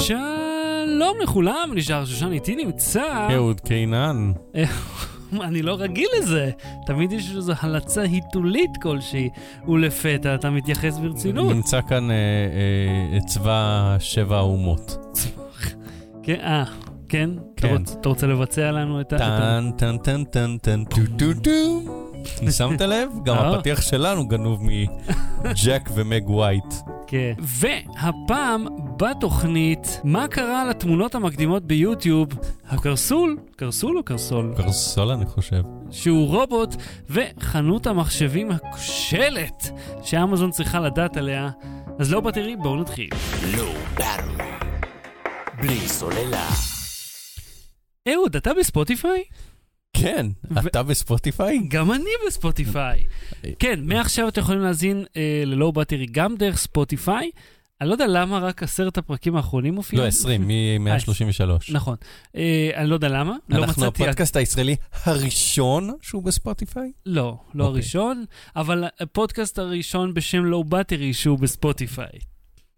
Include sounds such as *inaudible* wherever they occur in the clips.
שלום לכולם, אני שחר שושן איתי נמצא... אהוד קינן. אני לא רגיל לזה. תמיד יש איזו הלצה היתולית כלשהי, ולפתע אתה מתייחס ברצינות. נמצא כאן אה, אה, צבא שבע האומות. כן, אה, כן? אתה כן. רוצ- אתה רוצה לבצע לנו את ה... את ה- טן טן טן טן טן טו טו טו. *laughs* שמת לב? גם אה. הפתיח שלנו גנוב מג'ק *laughs* ומג ווייט. כן. והפעם בתוכנית, מה קרה לתמונות המקדימות ביוטיוב? הקרסול, קרסול או קרסול? קרסול אני חושב. שהוא רובוט, וחנות המחשבים הכושלת שאמזון צריכה לדעת עליה. אז Low Battery, בואו נתחיל. Low Battery. בלי סוללה. אהוד, אתה בספוטיפיי? כן, ו- אתה בספוטיפיי? גם אני בספוטיפיי. כן, מעכשיו אתם יכולים להאזין אה, ל Low Battery גם דרך ספוטיפיי. אני לא יודע למה רק עשרת הפרקים האחרונים מופיעים. לא, 20, מ-133. *laughs* נכון. אה, אני לא יודע למה. לא אנחנו מצאתי... הפודקאסט הישראלי הראשון שהוא בספוטיפיי? לא, לא אוקיי. הראשון, אבל הפודקאסט הראשון בשם Low Battery שהוא בספוטיפיי.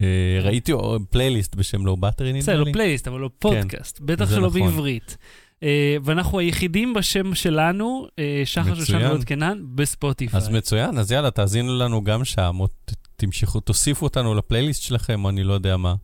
אה, ראיתי פלייליסט בשם Low Battery נדמה בסדר, לי. לא פלייליסט, אבל לא פודקאסט. בטח שלא נכון. בעברית. אה, ואנחנו היחידים בשם שלנו, אה, שחר שושן. ואהוד קינן, בספוטיפיי. אז מצוין, אז יאללה, תאזינו לנו גם שם, תמשכו, תוסיפו אותנו לפלייליסט שלכם, או אני לא יודע מה.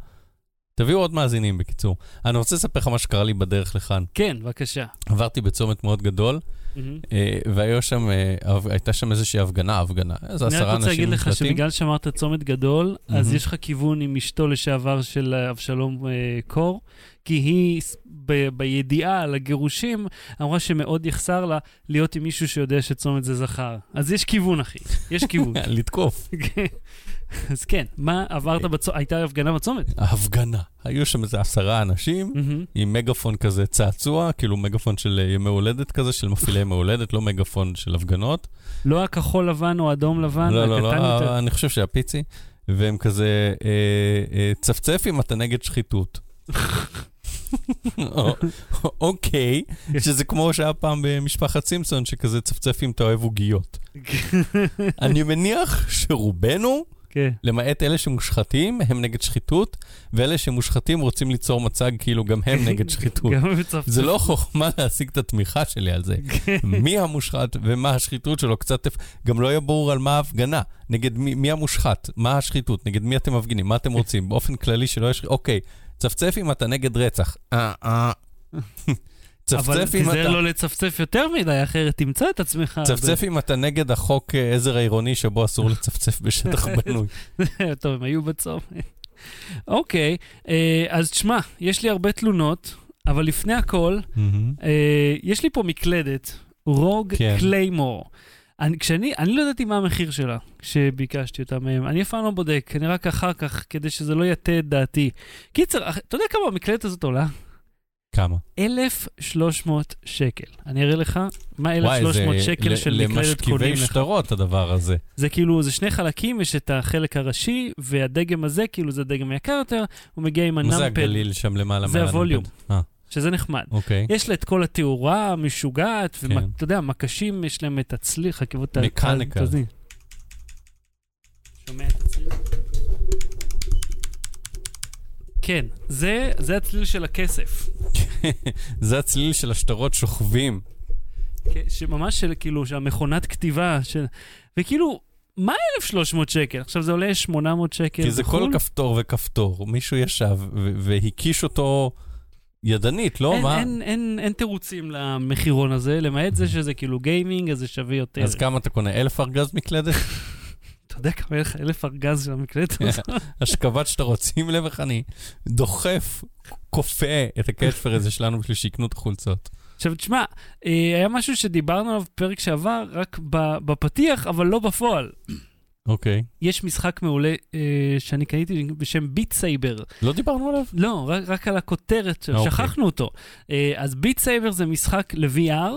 תביאו עוד מאזינים, בקיצור. אני רוצה לספר לך מה שקרה לי בדרך לכאן. כן, בבקשה. עברתי בצומת מאוד גדול, מהמם. אה, והיו שם, אה, הייתה שם איזושהי הפגנה, הפגנה, איזה אני עשרה רק רוצה להגיד אנשים לך. שבגלל שאמרת צומת גדול, אז מהמם. יש לך כיוון עם אשתו לשעבר של אבשלום אה, קור, כי היא, ב- בידיעה על הגירושים, אמרה שמאוד יחסר לה להיות עם מישהו שיודע שצומת זה זכר. אז יש כיוון, אחי, יש כיוון. *laughs* לתקוף. כן. אז כן, מה עברת בצומת? הייתה הפגנה בצומת? ההפגנה. היו שם איזה עשרה אנשים. עם מגאפון כזה צעצוע, כאילו מגאפון של אה, ימי הולדת כזה, של מפעילי ימי הולדת, לא מגאפון של הפגנות. לא הכחול לבן או אדום לבן, לא, לא, לא. אה, אני חושב שהפיצי, והם כזה, אה, צפצף אם אתה נגד שחיתות. *laughs* או- *laughs* אוקיי, שזה כמו שהיה פעם במשפחת סימפסון, שכזה צפצף אם אתה אוהב עוגיות. *laughs* אני מניח שרובנו, כן. למעט אלה שמושחתים, הם נגד שחיתות, ואלה שמושחתים רוצים ליצור מצג כאילו גם הם נגד *laughs* שחיתות. זה לא חוכמה להשיג את התמיכה שלי על זה. מי המושחת ומה השחיתות שלו, קצת... גם לא יהיה ברור על מה ההפגנה. נגד מי, מי המושחת, מה השחיתות, נגד מי אתם מפגינים, מה אתם רוצים. באופן כללי שלא יש... אוקיי, צפצף אם אתה נגד רצח. אה, אה. *laughs* אבל צפצף אם תיזהר אתה... לא לצפצף יותר מדי, אחרת תמצא את עצמך. צפצף אם אתה נגד החוק אה, עזר העירוני שבו אסור *laughs* לצפצף בשטח בנוי. טוב, הם היו בצומת. *laughs* אוקיי, אה, אז תשמע, יש לי הרבה תלונות, אבל לפני הכל. אה, יש לי פה מקלדת, רוג כן. קליימור. אני, כשאני, אני לא ידעתי מה המחיר שלה כשביקשתי אותה מהם. אני אף פעם לא בודק, אני רק אחר כך, כדי שזה לא יטה את דעתי. קיצר, אתה יודע כמה המקלדת הזאת עולה? כמה? 1,300 שקל. אני אראה לך מה וואי, 1,300 זה שקל של מקלדת קונים למשכיבי לך. שטרות הדבר הזה. זה כאילו, זה שני חלקים, יש את החלק הראשי, והדגם הזה, כאילו זה הדגם היקר יותר, הוא מגיע עם מה זה הגליל שם למעלה? זה מעל הווליום. אה, שזה נחמד. אוקיי. יש לה את כל התאורה המשוגעת, כן. ואתה יודע, מקשים, יש להם את הצליל, חכבו את ה... מקניקל. תזמין. שומע את הצליל? כן, זה, זה הצליל של הכסף. *laughs* זה הצליל של השטרות שוכבים. כן, שממש של, כאילו, של המכונת כתיבה, של... וכאילו, מה 1,300 שקל? עכשיו זה עולה 800 שקל כי זה כל בחו"ל? כפתור וכפתור. מישהו ישב והקיש אותו ידנית, לא? אין, מה? אין, אין, אין תירוצים למחירון הזה, למעט זה שזה כאילו גיימינג, אז זה שווה יותר. אז כמה אתה קונה? אלף ארגז מקלדת? אתה יודע כמה יהיה לך אלף ארגז של המקלדת הזאת? השכבת שאתה רוצים לב איך אני דוחף, כופה את הקטפר הזה שלנו בשביל שיקנו את החולצות. עכשיו, תשמע, אה, היה משהו שדיברנו עליו בפרק שעבר, רק בפתיח, אבל לא בפועל. אוקיי. יש משחק מעולה אה, שאני קניתי בשם ביט סייבר. לא דיברנו עליו? לא, רק, רק על הכותרת, אה, אוקיי. שכחנו אותו. אה, אז ביט סייבר זה משחק ל-VR,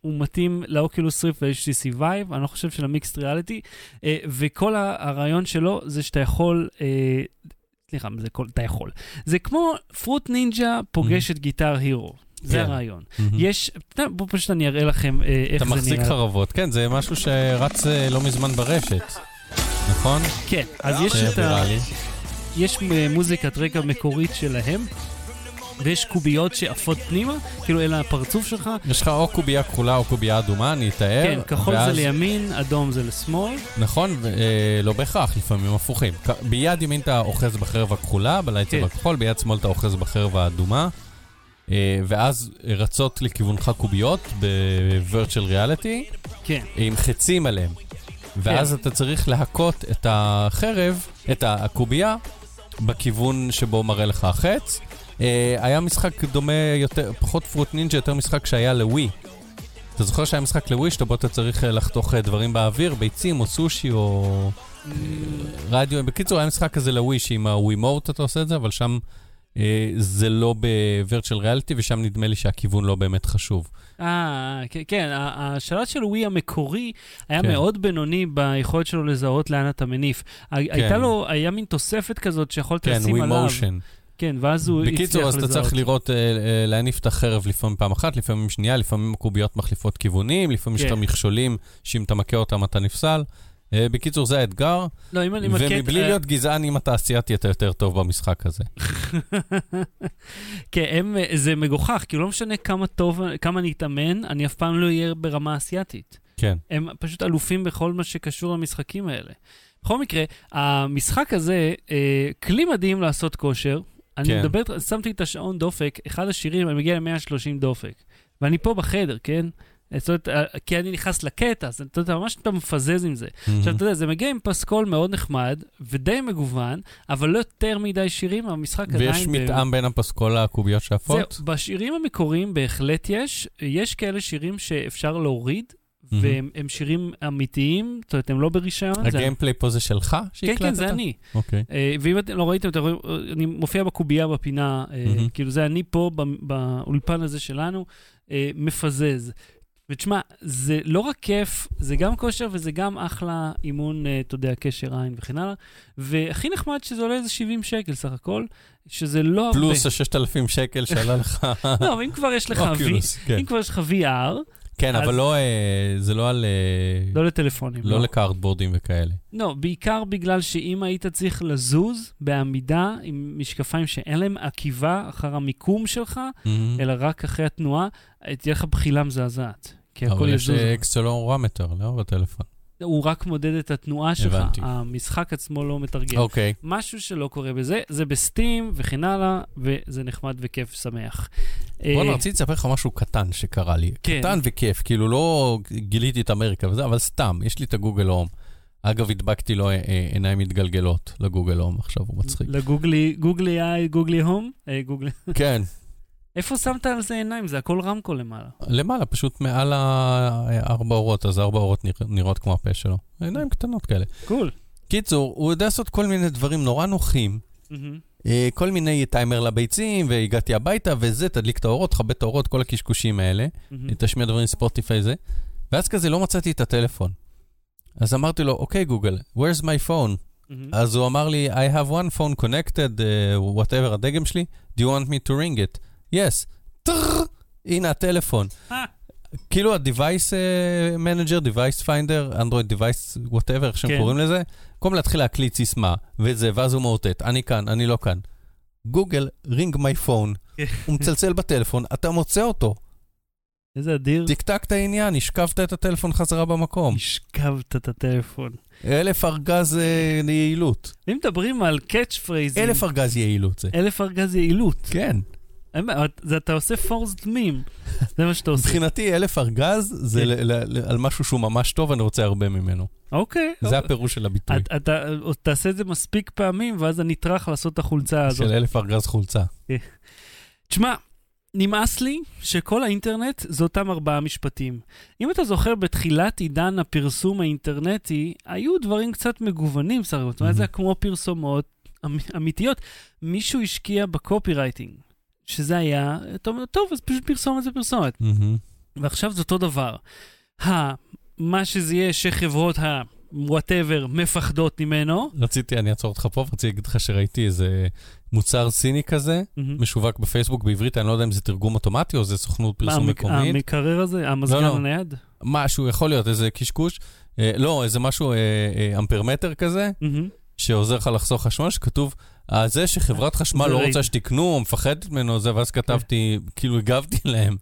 הוא מתאים לאוקילוס ריפט ו-HTC Vive, אני לא חושב של המיקסט ריאליטי, אה, וכל הרעיון שלו זה שאתה יכול... אה, סליחה, זה כל, אתה יכול. זה כמו פרוט נינג'ה פוגש את גיטר הירו. זה כן. הרעיון. מהמם. יש, אתה בואו פשוט אני אראה לכם אה, איך אתה זה מחזיק נראה. חרבות, כן, זה משהו שרץ אה, לא מזמן ברשת, נכון? כן, אז יש את ה... יש מוזיקת רקע מקורית שלהם, ויש קוביות שעפות פנימה, כאילו אל הפרצוף שלך. יש לך או קובייה כחולה או קובייה אדומה, אני אתאר. כן, כחול ואז- זה לימין, אדום זה לשמאל. נכון, ו- אה, לא בהכרח, לפעמים הפוכים. ביד ימין אתה אוחז בחרב הכחולה, בלייצר כן. הכחול, ביד שמאל אתה אוחז בחרב האדומה. אה, ואז רצות לכיוונך קוביות ב-virtual reality, כן, עם חצים עליהם. ואז אתה צריך להכות את החרב, את הקובייה, בכיוון שבו מראה לך החץ. אה, היה משחק דומה יותר, פחות פרוט נינג'ה, יותר משחק שהיה לווי. אתה זוכר שהיה משחק לווי, שבו אתה צריך אה, לחתוך אה, דברים באוויר, ביצים או סושי או רדיו. בקיצור, היה משחק כזה לווי, שעם הווימוט אתה עושה את זה, אבל שם זה לא ב-virtual reality, ושם נדמה לי שהכיוון לא באמת חשוב. אה, כן, כן, ה- השלט של ווי המקורי היה כן. מאוד בינוני ביכולת שלו לזהות לאן אתה מניף. ה- הייתה לו, היה מין תוספת כזאת שיכולת כן, לשים ווי עליו. מושן. כן, ואז הוא הצליח לזהות. בקיצור, אז אתה צריך לראות, אה, אה, להניף את החרב לפעמים פעם אחת, לפעמים שנייה, לפעמים הקוביות מחליפות כיוונים, לפעמים יש לך כן. מכשולים שאם אתה מכה אותם אתה נפסל. אה, בקיצור, זה האתגר, לא, אם אני מקט... ומבלי אה, להיות גזען עם התעשייתי, אתה יותר טוב במשחק הזה. *laughs* כן, הם, אה, זה מגוחך, כי לא משנה כמה טוב, כמה אני אתאמן, אני אף פעם לא אהיה ברמה אסייתית. כן. הם פשוט אלופים בכל מה שקשור למשחקים האלה. בכל מקרה, המשחק הזה, כלי מדהים לעשות כושר. אני כן. מדבר, שמתי את השעון דופק, אחד השירים, אני מגיע ל-130 דופק. ואני פה בחדר, כן? זאת אומרת, אה, כי אני נכנס לקטע, אז אתה יודע, ממש אתה מפזז עם זה. עכשיו, אתה יודע, זה מגיע עם פסקול מאוד נחמד, ודי מגוון, אבל לא יותר מדי שירים, המשחק עדיין... ויש מתאם בין הפסקול לקוביות שעפות? זהו, בשירים המקוריים בהחלט יש. יש כאלה שירים שאפשר להוריד, מהמם. והם הם שירים אמיתיים, זאת אומרת, הם לא ברישיון. זה- הגיימפליי פה זה שלך כן, שהקלטת? כן, זה אני. אוקיי. אה, ואם אתם לא ראיתם, אתם רואים, אה, אני מופיע בקובייה בפינה, מהמם. כאילו זה אני פה באולפן הזה שלנו, מפזז. ותשמע, זה לא רק כיף, זה גם כושר וזה גם אחלה אימון, אה, אתה יודע, קשר עין וכן הלאה. והכי נחמד שזה עולה איזה 70 שקל סך הכל, שזה לא הרבה. פלוס ה-6,000 שקל שעלה לך. *laughs* לא, אבל אם כבר יש לך, אוקולוס, V- כן. אם כבר יש לך VR, כן, אבל לא, אה, זה לא על... אה, לא לטלפונים. לא לקארדבורדים וכאלה. לא, בעיקר בגלל שאם היית צריך לזוז בעמידה עם משקפיים שאין להם עקיבה אחר המיקום שלך, מהמם. אלא רק אחרי התנועה, תהיה לך בחילה מזעזעת. כי הכל אבל יש יזוז. אקסלורומטר, לא? בטלפון. הוא רק מודד את התנועה שלך, הבנתי. המשחק עצמו לא מתרגם. אוקיי. משהו שלא קורה בזה, זה בסטים וכן הלאה, וזה נחמד וכיף שמח. בוא'נה, אה, רציתי לספר לך משהו קטן שקרה לי. כן. קטן וכיף, כאילו לא גיליתי את אמריקה וזה, אבל סתם, יש לי את הגוגל הום. אגב, הדבקתי לו אה, אה, עיניים מתגלגלות לגוגל הום, עכשיו הוא מצחיק. לגוגלי, גוגלי איי, גוגלי הום, גוגלי... כן, איפה שמת על זה עיניים? זה הכל רמקול למעלה. למעלה, פשוט מעל הארבע אורות, אז ארבע אורות נרא- נראות כמו הפה שלו. עיניים קטנות כאלה. קול. קיצור, הוא יודע לעשות כל מיני דברים נורא נוחים. מהמם. אה, כל מיני טיימר לביצים, והגעתי הביתה, וזה, תדליק את האורות, תכבה את האורות, כל הקשקושים האלה. מהמם. תשמיע דברים ספוטיפיי זה. ואז כזה לא מצאתי את הטלפון. אז אמרתי לו, אוקיי גוגל, where's my phone? מהמם. אז הוא אמר לי, I have one phone connected, uh, whatever, הדגם שלי, do you want me to ring it? Yes. טררר, הנה הטלפון. אה. כאילו ה-Device uh, Manager, Device Finder, Android Device, whatever, איך שהם כן. קוראים לזה, במקום להתחיל להקליט סיסמה, וזה, ואז הוא מאותת, אני כאן, אני לא כאן. גוגל, ring my phone, *laughs* הוא מצלצל בטלפון, אתה מוצא אותו. איזה אדיר. תקתק את העניין, השכבת את הטלפון חזרה במקום. השכבת את הטלפון. אלף ארגז אה, יעילות. אם מדברים על קאץ' פרייזים, אלף ארגז יעילות זה. אלף ארגז יעילות. כן. אין בעיה, אתה עושה פורסט מים. זה מה שאתה עושה. מבחינתי אלף ארגז זה כן. ל- ל- ל- על משהו שהוא ממש טוב, אני רוצה הרבה ממנו. אוקיי. זה הפירוש של הביטוי. אתה- אתה תעשה את זה מספיק פעמים, ואז אני אטרח לעשות את החולצה הזאת. של אלף ארגז חולצה. תשמע, נמאס לי שכל האינטרנט זה אותם ארבעה משפטים. אם אתה זוכר, בתחילת עידן הפרסום האינטרנטי, היו דברים קצת מגוונים, סך הכל. זאת אומרת, זה היה כמו פרסומות אמ- אמיתיות. מישהו השקיע בקופי רייטינג, שזה היה, אומר, טוב, אז פשוט פרסומת זה פרסומת. מהמם. ועכשיו זה אותו דבר. ה... מה שזה יהיה שחברות ה... whatever מפחדות ממנו. רציתי, אני אעצור אותך פה, ורציתי להגיד לך שראיתי איזה מוצר סיני כזה, מהמם. משווק בפייסבוק בעברית, אני לא יודע אם זה תרגום אוטומטי או זה סוכנות פרסום המק- מקומית. המקרר הזה? המזגן לא. הנייד? משהו, יכול להיות, איזה קשקוש. אה, לא, איזה משהו, אה, אה, אמפרמטר כזה. מהמם. שעוזר לך לחסוך חשמל, שכתוב, "אה, זה שחברת *laughs* חשמל לא. רוצה שתקנו, או מפחדת ממנו, זה, ואז כתבתי, כאילו הגבתי *laughs* להם.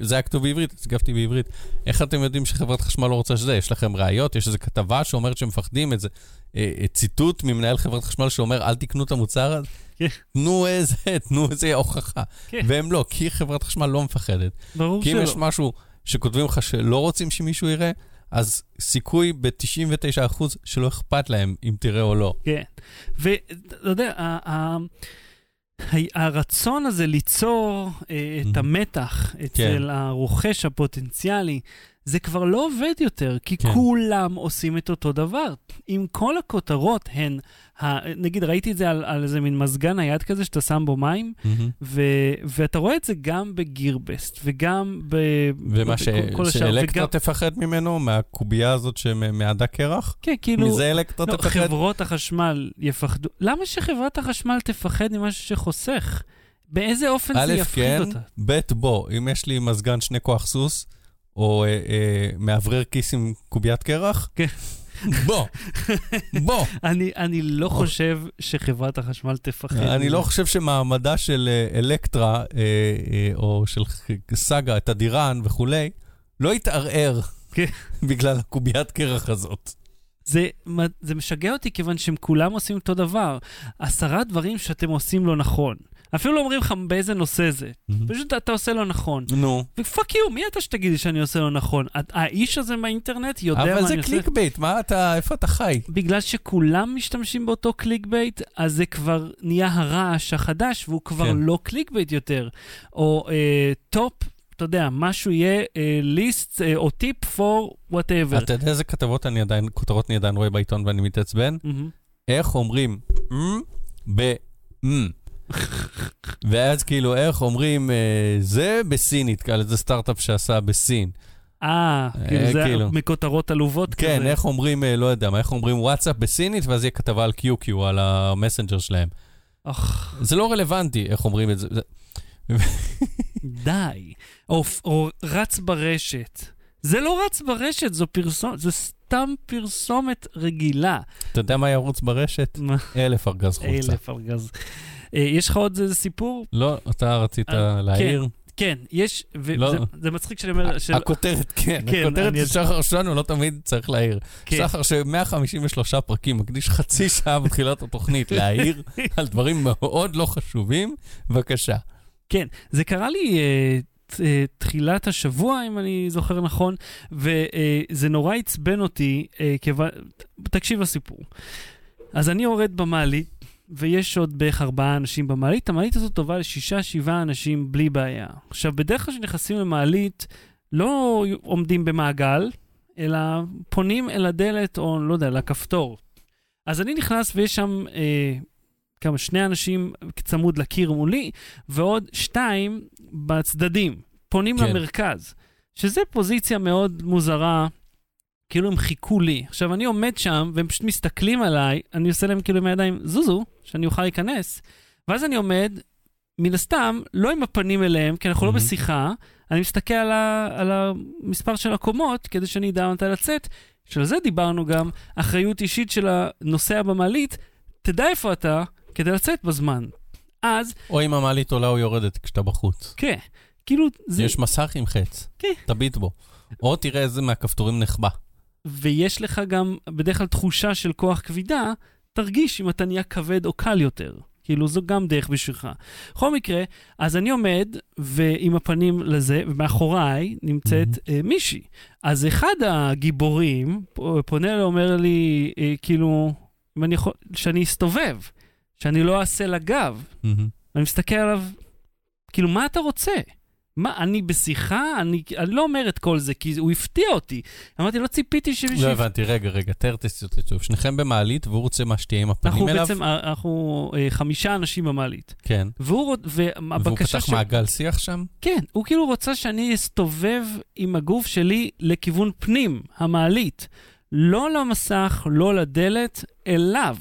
זה היה כתוב בעברית, אז הגבתי בעברית. איך אתם יודעים שחברת חשמל לא רוצה שזה? יש לכם ראיות? יש איזו כתבה שאומרת שהם מפחדים? איזה אה, אה, ציטוט ממנהל חברת חשמל שאומר, אל תקנו את המוצר הזה? כן. תנו איזה, *laughs* תנו איזה הוכחה. כן. והם לא, כי חברת חשמל לא מפחדת. ברור כי אם שלא. יש משהו שכותבים לך שלא רוצים שמישהו יראה, אז סיכוי ב-99% שלא אכפת להם אם תראה או לא. כן. ואתה יודע, הרצון הזה ליצור אה, את Mhm. המתח אצל הרוכש הפוטנציאלי, זה כבר לא עובד יותר, כי כן. כולם עושים את אותו דבר. אם כל הכותרות הן, ה- נגיד, ראיתי את זה על, על איזה מין מזגן נייד כזה שאתה שם בו מים, ו, ואתה רואה את זה גם בגירבסט, וגם ב... ומה ש... בכל השאר, שאלקטרה וגם- תפחד ממנו, מהקובייה הזאת שמעדה קרח? כן, כאילו... מזה אלקטרה לא, תפחד? חברות החשמל יפחדו. למה שחברת החשמל תפחד ממשהו שחוסך? באיזה אופן זה א', יפחיד כן, אותה? ב', בוא, אם יש לי מזגן שני כוח סוס, או אה, אה, מאוורר כיס עם קוביית קרח, כן. בוא, בוא. אני, אני לא חושב שחברת החשמל תפחד. אני. לא חושב שמעמדה של אה, אלקטרה, אה, אה, או של סאגה, תדירן וכולי, לא יתערער כן. בגלל הקוביית קרח הזאת. זה, זה משגע אותי כיוון שהם כולם עושים אותו דבר. עשרה דברים שאתם עושים לא נכון. אפילו לא אומרים לך באיזה נושא זה. פשוט אתה עושה לא נכון. נו, ו fuck you, מי אתה שתגיד לי שאני עושה לא נכון? האיש הזה באינטרנט יודע מה אני אבל עושה? זה clickbait, מה אתה, איפה אתה חי? בגלל שכולם משתמשים באותו clickbait, אז זה כבר נהיה הרעש החדש, והוא כבר כן. לא clickbait יותר. או אה, top, אתה יודע, משהו יהיה list אה, או tip for whatever. אתה יודע איזה כתבות אני עדיין, כותרות אני עדיין רואה בעיתון ואני מתעצבן? איך אומרים "מ" ב-מ. ואז כאילו, איך אומרים אה, זה בסינית, על איזה סטארט-אפ שעשה בסין. אה, כאילו אה, זה כאילו. מכותרות עלובות כזה. כן, איך אומרים, אה, לא יודע מה, איך אומרים וואטסאפ בסינית, ואז יהיה כתבה על QQ, על המסנג'ר שלהם. אך, זה לא רלוונטי איך אומרים את זה. זה- די. או, או רץ ברשת. זה לא רץ ברשת, זו פרסומת, זה סתם פרסומת רגילה. אתה יודע מה ירוץ ברשת? אלף ארגז חולצה. אלף ארגז. אה, יש לך עוד איזה סיפור? לא, אתה רצית אה, להעיר? כן, יש, וזה לא. זה מצחיק שאני אומר, של, הכותרת, כן, כן, הכותרת של שחר שלנו לא תמיד צריך להעיר. כן, שחר ש-153 פרקים מקדיש חצי שעה בתחילת התוכנית להעיר *laughs* על דברים מאוד לא חשובים, בבקשה. כן, זה קרה לי אה, ת- תחילת השבוע, אם אני זוכר נכון, וזה נורא עצבן אותי, כיוון... תקשיב לסיפור. אז אני יורד במעלית, ויש עוד בערך ארבעה אנשים במעלית, המעלית הזאת טובה לשישה, שבעה אנשים בלי בעיה. עכשיו, בדרך כלל כשנכנסים למעלית, לא עומדים במעגל, אלא פונים אל הדלת, או לא יודע, לכפתור. אז אני נכנס ויש שם אה, כמה, שני אנשים צמוד לקיר מולי, ועוד שתיים בצדדים, פונים כן. למרכז, שזה פוזיציה מאוד מוזרה, כאילו הם חיכו לי. עכשיו, אני עומד שם, והם פשוט מסתכלים עליי, אני עושה להם כאילו עם הידיים, זוזו, שאני אוכל להיכנס, ואז אני עומד, מן הסתם, לא עם הפנים אליהם, כי אנחנו לא מהמם. בשיחה, אני מסתכל על, ה, על המספר של הקומות, כדי שאני אדע מתי לצאת. של זה דיברנו גם, אחריות אישית של הנוסע במעלית, תדע איפה אתה, כדי לצאת בזמן. אז, או אם המעלית עולה או יורדת כשאתה בחוץ. כן, כאילו, זה... יש מסך עם חץ, כן. תביט בו. או תראה איזה מהכפתורים נחבא. ויש לך גם בדרך כלל תחושה של כוח כבידה, תרגיש אם אתה נהיה כבד או קל יותר. כאילו, זו גם דרך בשבילך. בכל מקרה, אז אני עומד ועם הפנים לזה, ומאחוריי נמצאת מהמם. אה, מישהי. אז אחד הגיבורים פונה אליי, אומר לי, אה, כאילו, אם אני יכול, שאני אסתובב, שאני לא אעשה לה גב. מהמם. אני מסתכל עליו, כאילו, מה אתה רוצה? מה, אני בשיחה? אני, אני לא אומר את כל זה, כי הוא הפתיע אותי. אמרתי, לא ציפיתי שמישהו... לא הבנתי, רגע, רגע, תאר הסיטואציה. שניכם במעלית והוא רוצה מה שתהיה עם הפנים אנחנו אליו? בעצם, אנחנו אה, חמישה אנשים במעלית. כן. והוא, והוא פתח של... מעגל שיח שם? כן, הוא כאילו רוצה שאני אסתובב עם הגוף שלי לכיוון פנים, המעלית. לא למסך, לא לדלת, אליו.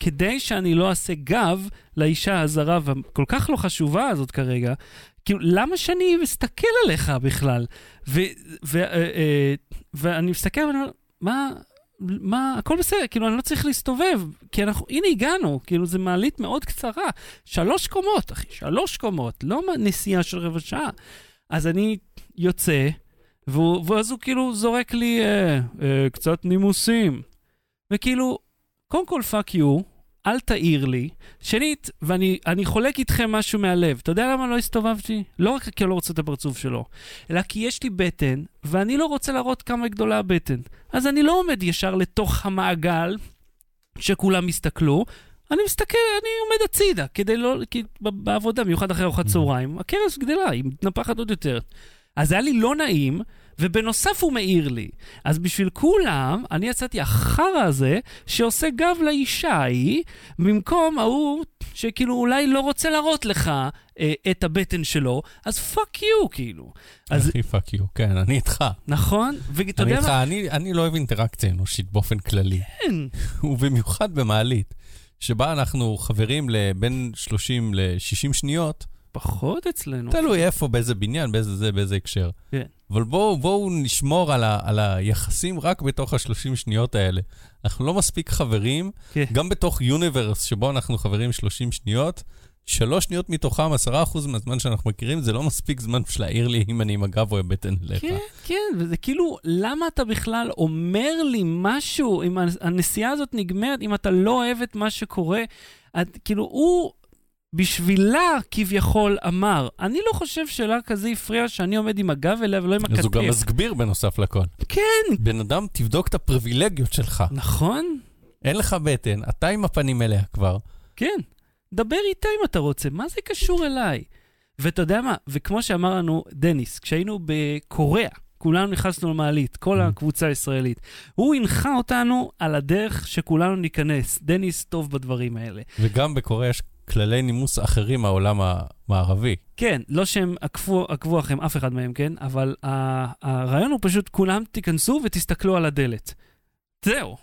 כדי שאני לא אעשה גב לאישה הזרה והכל כך לא חשובה הזאת כרגע. כאילו, למה שאני אסתכל עליך בכלל? אה, אה, ואני מסתכל ואני אומר, מה, מה, הכל בסדר, כאילו, אני לא צריך להסתובב, כי אנחנו, הנה הגענו, כאילו, זו מעלית מאוד קצרה. שלוש קומות, אחי, שלוש קומות, לא נסיעה של רבע שעה. אז אני יוצא, ואז הוא כאילו זורק לי אה, קצת נימוסים. וכאילו, קודם כל, fuck you, אל תעיר לי. שנית, ואני חולק איתכם משהו מהלב. אתה יודע למה לא הסתובבתי? לא רק כי אני לא רוצה את הפרצוף שלו, אלא כי יש לי בטן, ואני לא רוצה להראות כמה גדולה הבטן. אז אני לא עומד ישר לתוך המעגל שכולם יסתכלו. אני מסתכל, אני עומד הצידה, כדי לא, כי בעבודה, במיוחד אחרי ארוחת צהריים, הכרס גדלה, היא מתנפחת עוד יותר. אז היה לי לא נעים, ובנוסף הוא מעיר לי. אז בשביל כולם, אני יצאתי החרא הזה, שעושה גב לאישה ההיא, במקום ההוא שכאילו אולי לא רוצה להראות לך אה, את הבטן שלו, אז fuck you, כאילו. אז... הכי fuck you, כן, אני איתך. נכון? ואתה יודע מה... אני, אני לא אוהב אינטראקציה אנושית באופן כללי. כן. *laughs* ובמיוחד במעלית, שבה אנחנו חברים לבין 30 ל-60 שניות, פחות אצלנו. תלוי איפה, באיזה בניין, באיזה זה, באיזה הקשר. כן. אבל בואו בוא נשמור על, ה, על היחסים רק בתוך ה-30 שניות האלה. אנחנו לא מספיק חברים, כן. גם בתוך יוניברס שבו אנחנו חברים 30 שניות, שלוש שניות מתוכם, עשרה אחוז מהזמן שאנחנו מכירים, זה לא מספיק זמן בשביל להעיר לי אם אני עם הגב או הבטן אליך. כן, כן, וזה כאילו, למה אתה בכלל אומר לי משהו, אם הנסיעה הזאת נגמרת, אם אתה לא אוהב את מה שקורה? את, כאילו, הוא בשבילה כביכול אמר. אני לא חושב שאלה כזה הפריע שאני עומד עם הגב אליה ולא עם הכתף. אז הוא גם מסביר בנוסף לכל. כן. בן אדם, תבדוק את הפריבילגיות שלך. נכון. אין לך בטן, אתה עם הפנים אליה כבר. כן. דבר איתה אם אתה רוצה, מה זה קשור אליי? ואתה יודע מה, וכמו שאמר לנו דניס, כשהיינו בקוריאה, כולנו נכנסנו למעלית, כל mm. הקבוצה הישראלית. הוא הנחה אותנו על הדרך שכולנו ניכנס. דניס טוב בדברים האלה. וגם בקוריאה יש כללי נימוס אחרים מהעולם המערבי. כן, לא שהם עקבו, עקבו אחריהם, אף אחד מהם, כן? אבל הרעיון הוא פשוט, כולם תיכנסו ותסתכלו על הדלת. זהו.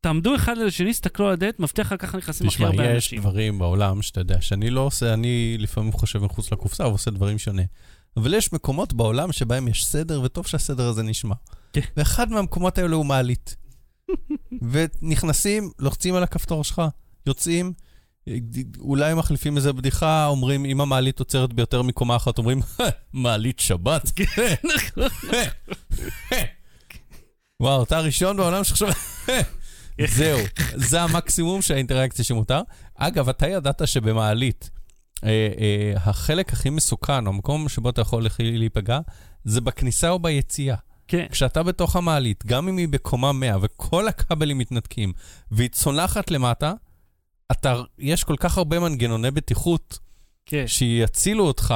תעמדו אחד לשני, תסתכלו על הדלת, מבטיח לך ככה נכנסים הכי הרבה אנשים. תשמע, יש דברים בעולם שאתה יודע, שאני לא עושה, אני לפעמים חושב מחוץ לקופסה ועושה דברים שונה. אבל יש מקומות בעולם שבהם יש סדר, וטוב שהסדר הזה נשמע. כן. ואחד מהמקומות האלה הוא מעלית. *laughs* ונכנסים, לוחצים על הכפתור שלך, יוצאים, אולי מחליפים איזה בדיחה, אומרים, אם המעלית עוצרת ביותר מקומה אחת, אומרים, מעלית שבת. כן, נכון. וואו, אתה הראשון בעולם שעכשיו... *laughs* זהו, זה המקסימום של האינטראקציה שמותר. אגב, אתה ידעת שבמעלית, אה, אה, החלק הכי מסוכן, או המקום שבו אתה יכול להיפגע, זה בכניסה או ביציאה. כן. כשאתה בתוך המעלית, גם אם היא בקומה 100 וכל הכבלים מתנתקים, והיא צונחת למטה, אתה, יש כל כך הרבה מנגנוני בטיחות, כן. שיצילו אותך,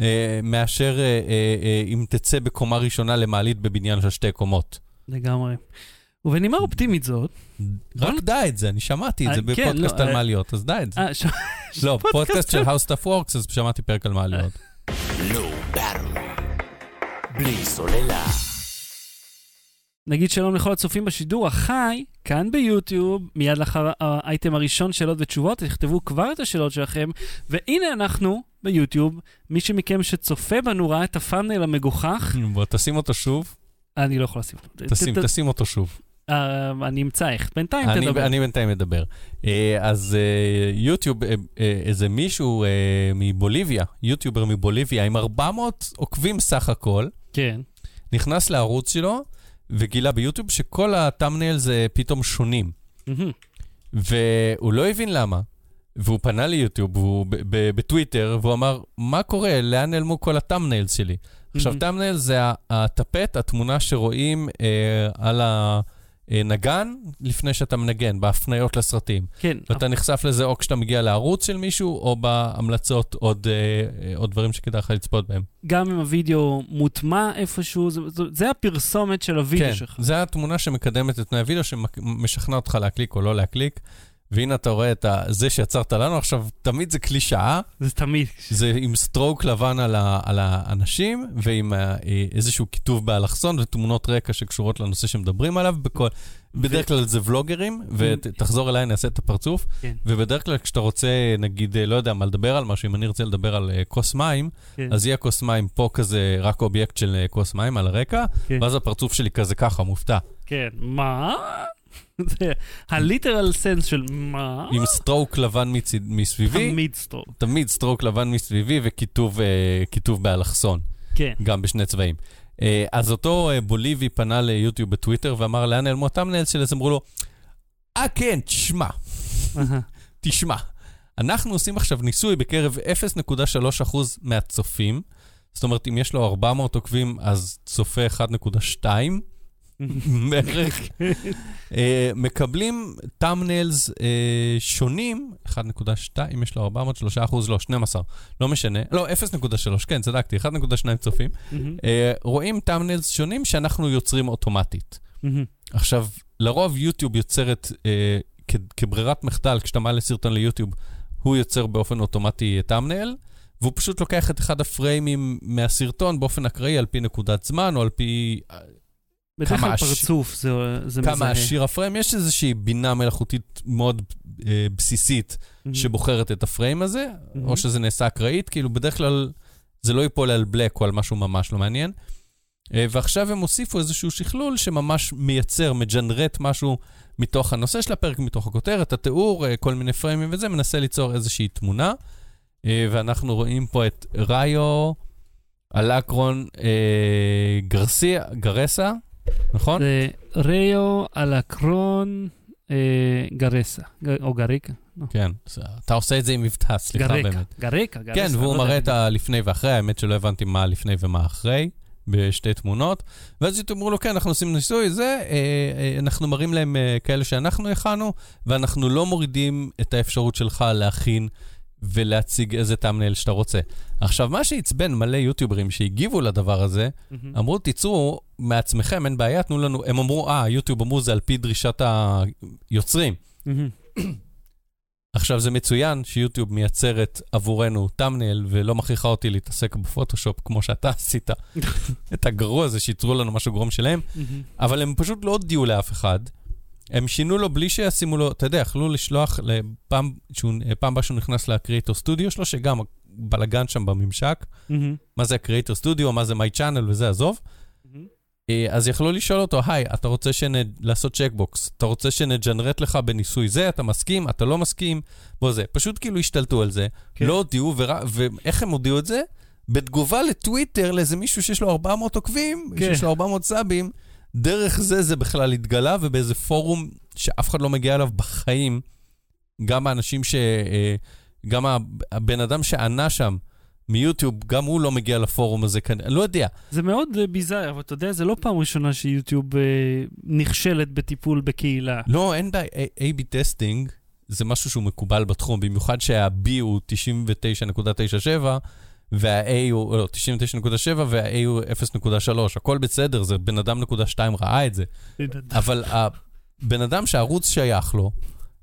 אה, מאשר אה, אה, אה, אם תצא בקומה ראשונה למעלית בבניין של שתי קומות. לגמרי. ובנימה אופטימית זאת... רק דע את זה, אני שמעתי את זה אה, כן, בפודקאסט לא, על אה, מעליות, אז דע את זה. לא, *laughs* פודקאסט של How Stuff Works, אז שמעתי פרק על מעליות. בלי סוללה. נגיד שלום לכל הצופים בשידור החי, כאן ביוטיוב, מיד לאחר האייטם הראשון, שאלות ותשובות, תכתבו כבר את השאלות שלכם, והנה אנחנו ביוטיוב, מי שמכם שצופה בנו ראה את הפאנל המגוחך. בוא תשים אותו שוב. אני לא יכול לשים אותו. תשים, תשים אותו שוב. Uh, אני אמצא איך, בינתיים תדבר. אני בינתיים מדבר. Uh, אז uh, יוטיוב, איזה מישהו מבוליביה, יוטיובר מבוליביה, עם 400 עוקבים סך הכל, כן. נכנס לערוץ שלו, וגילה ביוטיוב שכל ה thumbnails פתאום שונים. והוא לא הבין למה. והוא פנה ליוטיוב, והוא בטוויטר, והוא אמר, מה קורה? לאן נעלמו כל ה thumbnails שלי? עכשיו, thumbnail זה הטפט, התמונה שרואים אה, על ה... אה, נגן לפני שאתה מנגן, בהפניות לסרטים. כן. ואתה אבל... נחשף לזה או כשאתה מגיע לערוץ של מישהו, או בהמלצות עוד, אה, עוד דברים שכדאי לך לצפות בהם. גם אם הוידאו מוטמע איפשהו, זה, זה, זה הפרסומת של הוידאו כן, שלך. כן, זה התמונה שמקדמת את תנאי הוידאו, שמשכנע אותך להקליק או לא להקליק. והנה אתה רואה את. זה שיצרת לנו. עכשיו, תמיד זה קלישאה. זה תמיד. זה עם סטרוק לבן על, ה... על האנשים, ועם אה, איזשהו כיתוב באלכסון ותמונות רקע שקשורות לנושא שמדברים עליו. בכל... בדרך כלל זה ולוגרים, ותחזור אליי, נעשה את הפרצוף. כן. ובדרך כלל כשאתה רוצה, נגיד, לא יודע מה, לדבר על משהו, אם אני רוצה לדבר על כוס מים, כן. אז יהיה כוס מים פה כזה, רק אובייקט של כוס מים על הרקע, כן. ואז הפרצוף שלי כזה ככה, מופתע. כן, מה? *laughs* זה ה literal sense של מה? עם stroke לבן מצד- מסביבי, תמיד stroke. תמיד stroke לבן מסביבי וכיתוב אה, באלכסון, כן. גם בשני צבעים. אה, אז אותו אה, בוליבי פנה ליוטיוב בטוויטר ואמר, לאן נעלמו ה thumbnail שלי? אז אמרו לו, אה כן, תשמע. תשמע, אנחנו עושים עכשיו ניסוי בקרב 0.3% מהצופים, זאת אומרת, אם יש לו 400 עוקבים, אז צופה 1.2 *laughs* בערך. אה, מקבלים טאמנלס שונים, 1.2, אם יש לו 400, 3 אחוז, לא, 12, לא משנה, לא, 0.3, כן, צדקתי, 1.2 צופים. אה, רואים טאמנלס שונים שאנחנו יוצרים אוטומטית. עכשיו, לרוב יוטיוב יוצרת אה, כברירת מחדל, כשאתה מעלה סרטון ליוטיוב, הוא יוצר באופן אוטומטי טאמנל, והוא פשוט לוקח את אחד הפריימים מהסרטון באופן אקראי על פי נקודת זמן, או על פי אה, בדרך כמה כלל הש- פרצוף זה זה כמה מזהה. עשיר הפריים. יש איזושהי בינה מלאכותית מאוד אה, בסיסית מהמם. שבוחרת את הפריים הזה, מהמם. או שזה נעשה אקראית, כאילו בדרך כלל זה לא ייפול על בלק או על משהו ממש לא מעניין. אה, ועכשיו הם הוסיפו איזשהו שכלול שממש מייצר, מג'נרט משהו מתוך הנושא של הפרק, מתוך הכותרת, התיאור, אה, כל מיני פריימים וזה, מנסה ליצור איזושהי תמונה. אה, ואנחנו רואים פה את ראיו אלקרון אה, גרסיה, גרסה, נכון? זה ריו אלקרון אה, גרסה, או גריקה. לא. כן, אתה עושה את זה עם מבטא, סליחה גרקה, באמת. גרקה, גרסה. כן, והוא לא מראה את הלפני ואחרי, האמת שלא הבנתי מה לפני ומה אחרי, בשתי תמונות. ואז אמרו לו, כן, אנחנו עושים ניסוי, זה, אה, אה, אנחנו מראים להם אה, כאלה שאנחנו הכנו, ואנחנו לא מורידים את האפשרות שלך להכין ולהציג איזה טאמנל שאתה רוצה. עכשיו, מה שעצבן מלא יוטיוברים שהגיבו לדבר הזה, מהמם. אמרו, תיצרו מעצמכם, אין בעיה, תנו לנו, הם אמרו, אה, יוטיוב אמרו, זה על פי דרישת היוצרים. מהמם. עכשיו, זה מצוין שיוטיוב מייצרת עבורנו טאמנל ולא מכריחה אותי להתעסק בפוטושופ כמו שאתה *laughs* עשית. *laughs* את הגרוע הזה שייצרו לנו משהו גרום שלהם, מהמם. אבל הם פשוט לא הודיעו לאף אחד. הם שינו לו בלי שישימו לו, אתה יודע, יכלו לשלוח לפעם, שהוא, פעם הבאה שהוא נכנס לקריאטור סטודיו שלו, שגם בלאגן שם בממשק, מהמם. מה זה הקריאטור סטודיו, מה זה מי צ'אנל וזה, עזוב. מהמם. אה, אז יכלו לשאול אותו, היי, אתה רוצה שנ... לעשות צ'קבוקס, אתה רוצה שנג'נרט לך בניסוי זה, אתה מסכים, אתה לא מסכים, בוא זה. פשוט כאילו השתלטו על זה, כן. לא הודיעו, ור... ואיך הם הודיעו את זה? בתגובה לטוויטר לאיזה מישהו שיש לו 400 עוקבים, כן. שיש לו 400 סאבים, דרך זה זה בכלל התגלה, ובאיזה פורום שאף אחד לא מגיע אליו בחיים, גם האנשים ש... אה, גם הבן אדם שענה שם מיוטיוב, גם הוא לא מגיע לפורום הזה, כנראה, לא יודע. זה מאוד אה, bizarre, אבל אתה יודע, זה לא פעם ראשונה שיוטיוב אה, נכשלת בטיפול בקהילה. לא, אין די, A-B testing זה משהו שהוא מקובל בתחום, במיוחד שה-B הוא 99.97, וה-A הוא, לא, 99.7 וה-A הוא 0.3, הכל בסדר, זה בן אדם נקודה 2 ראה את זה. אבל הבן אדם שהערוץ שייך לו,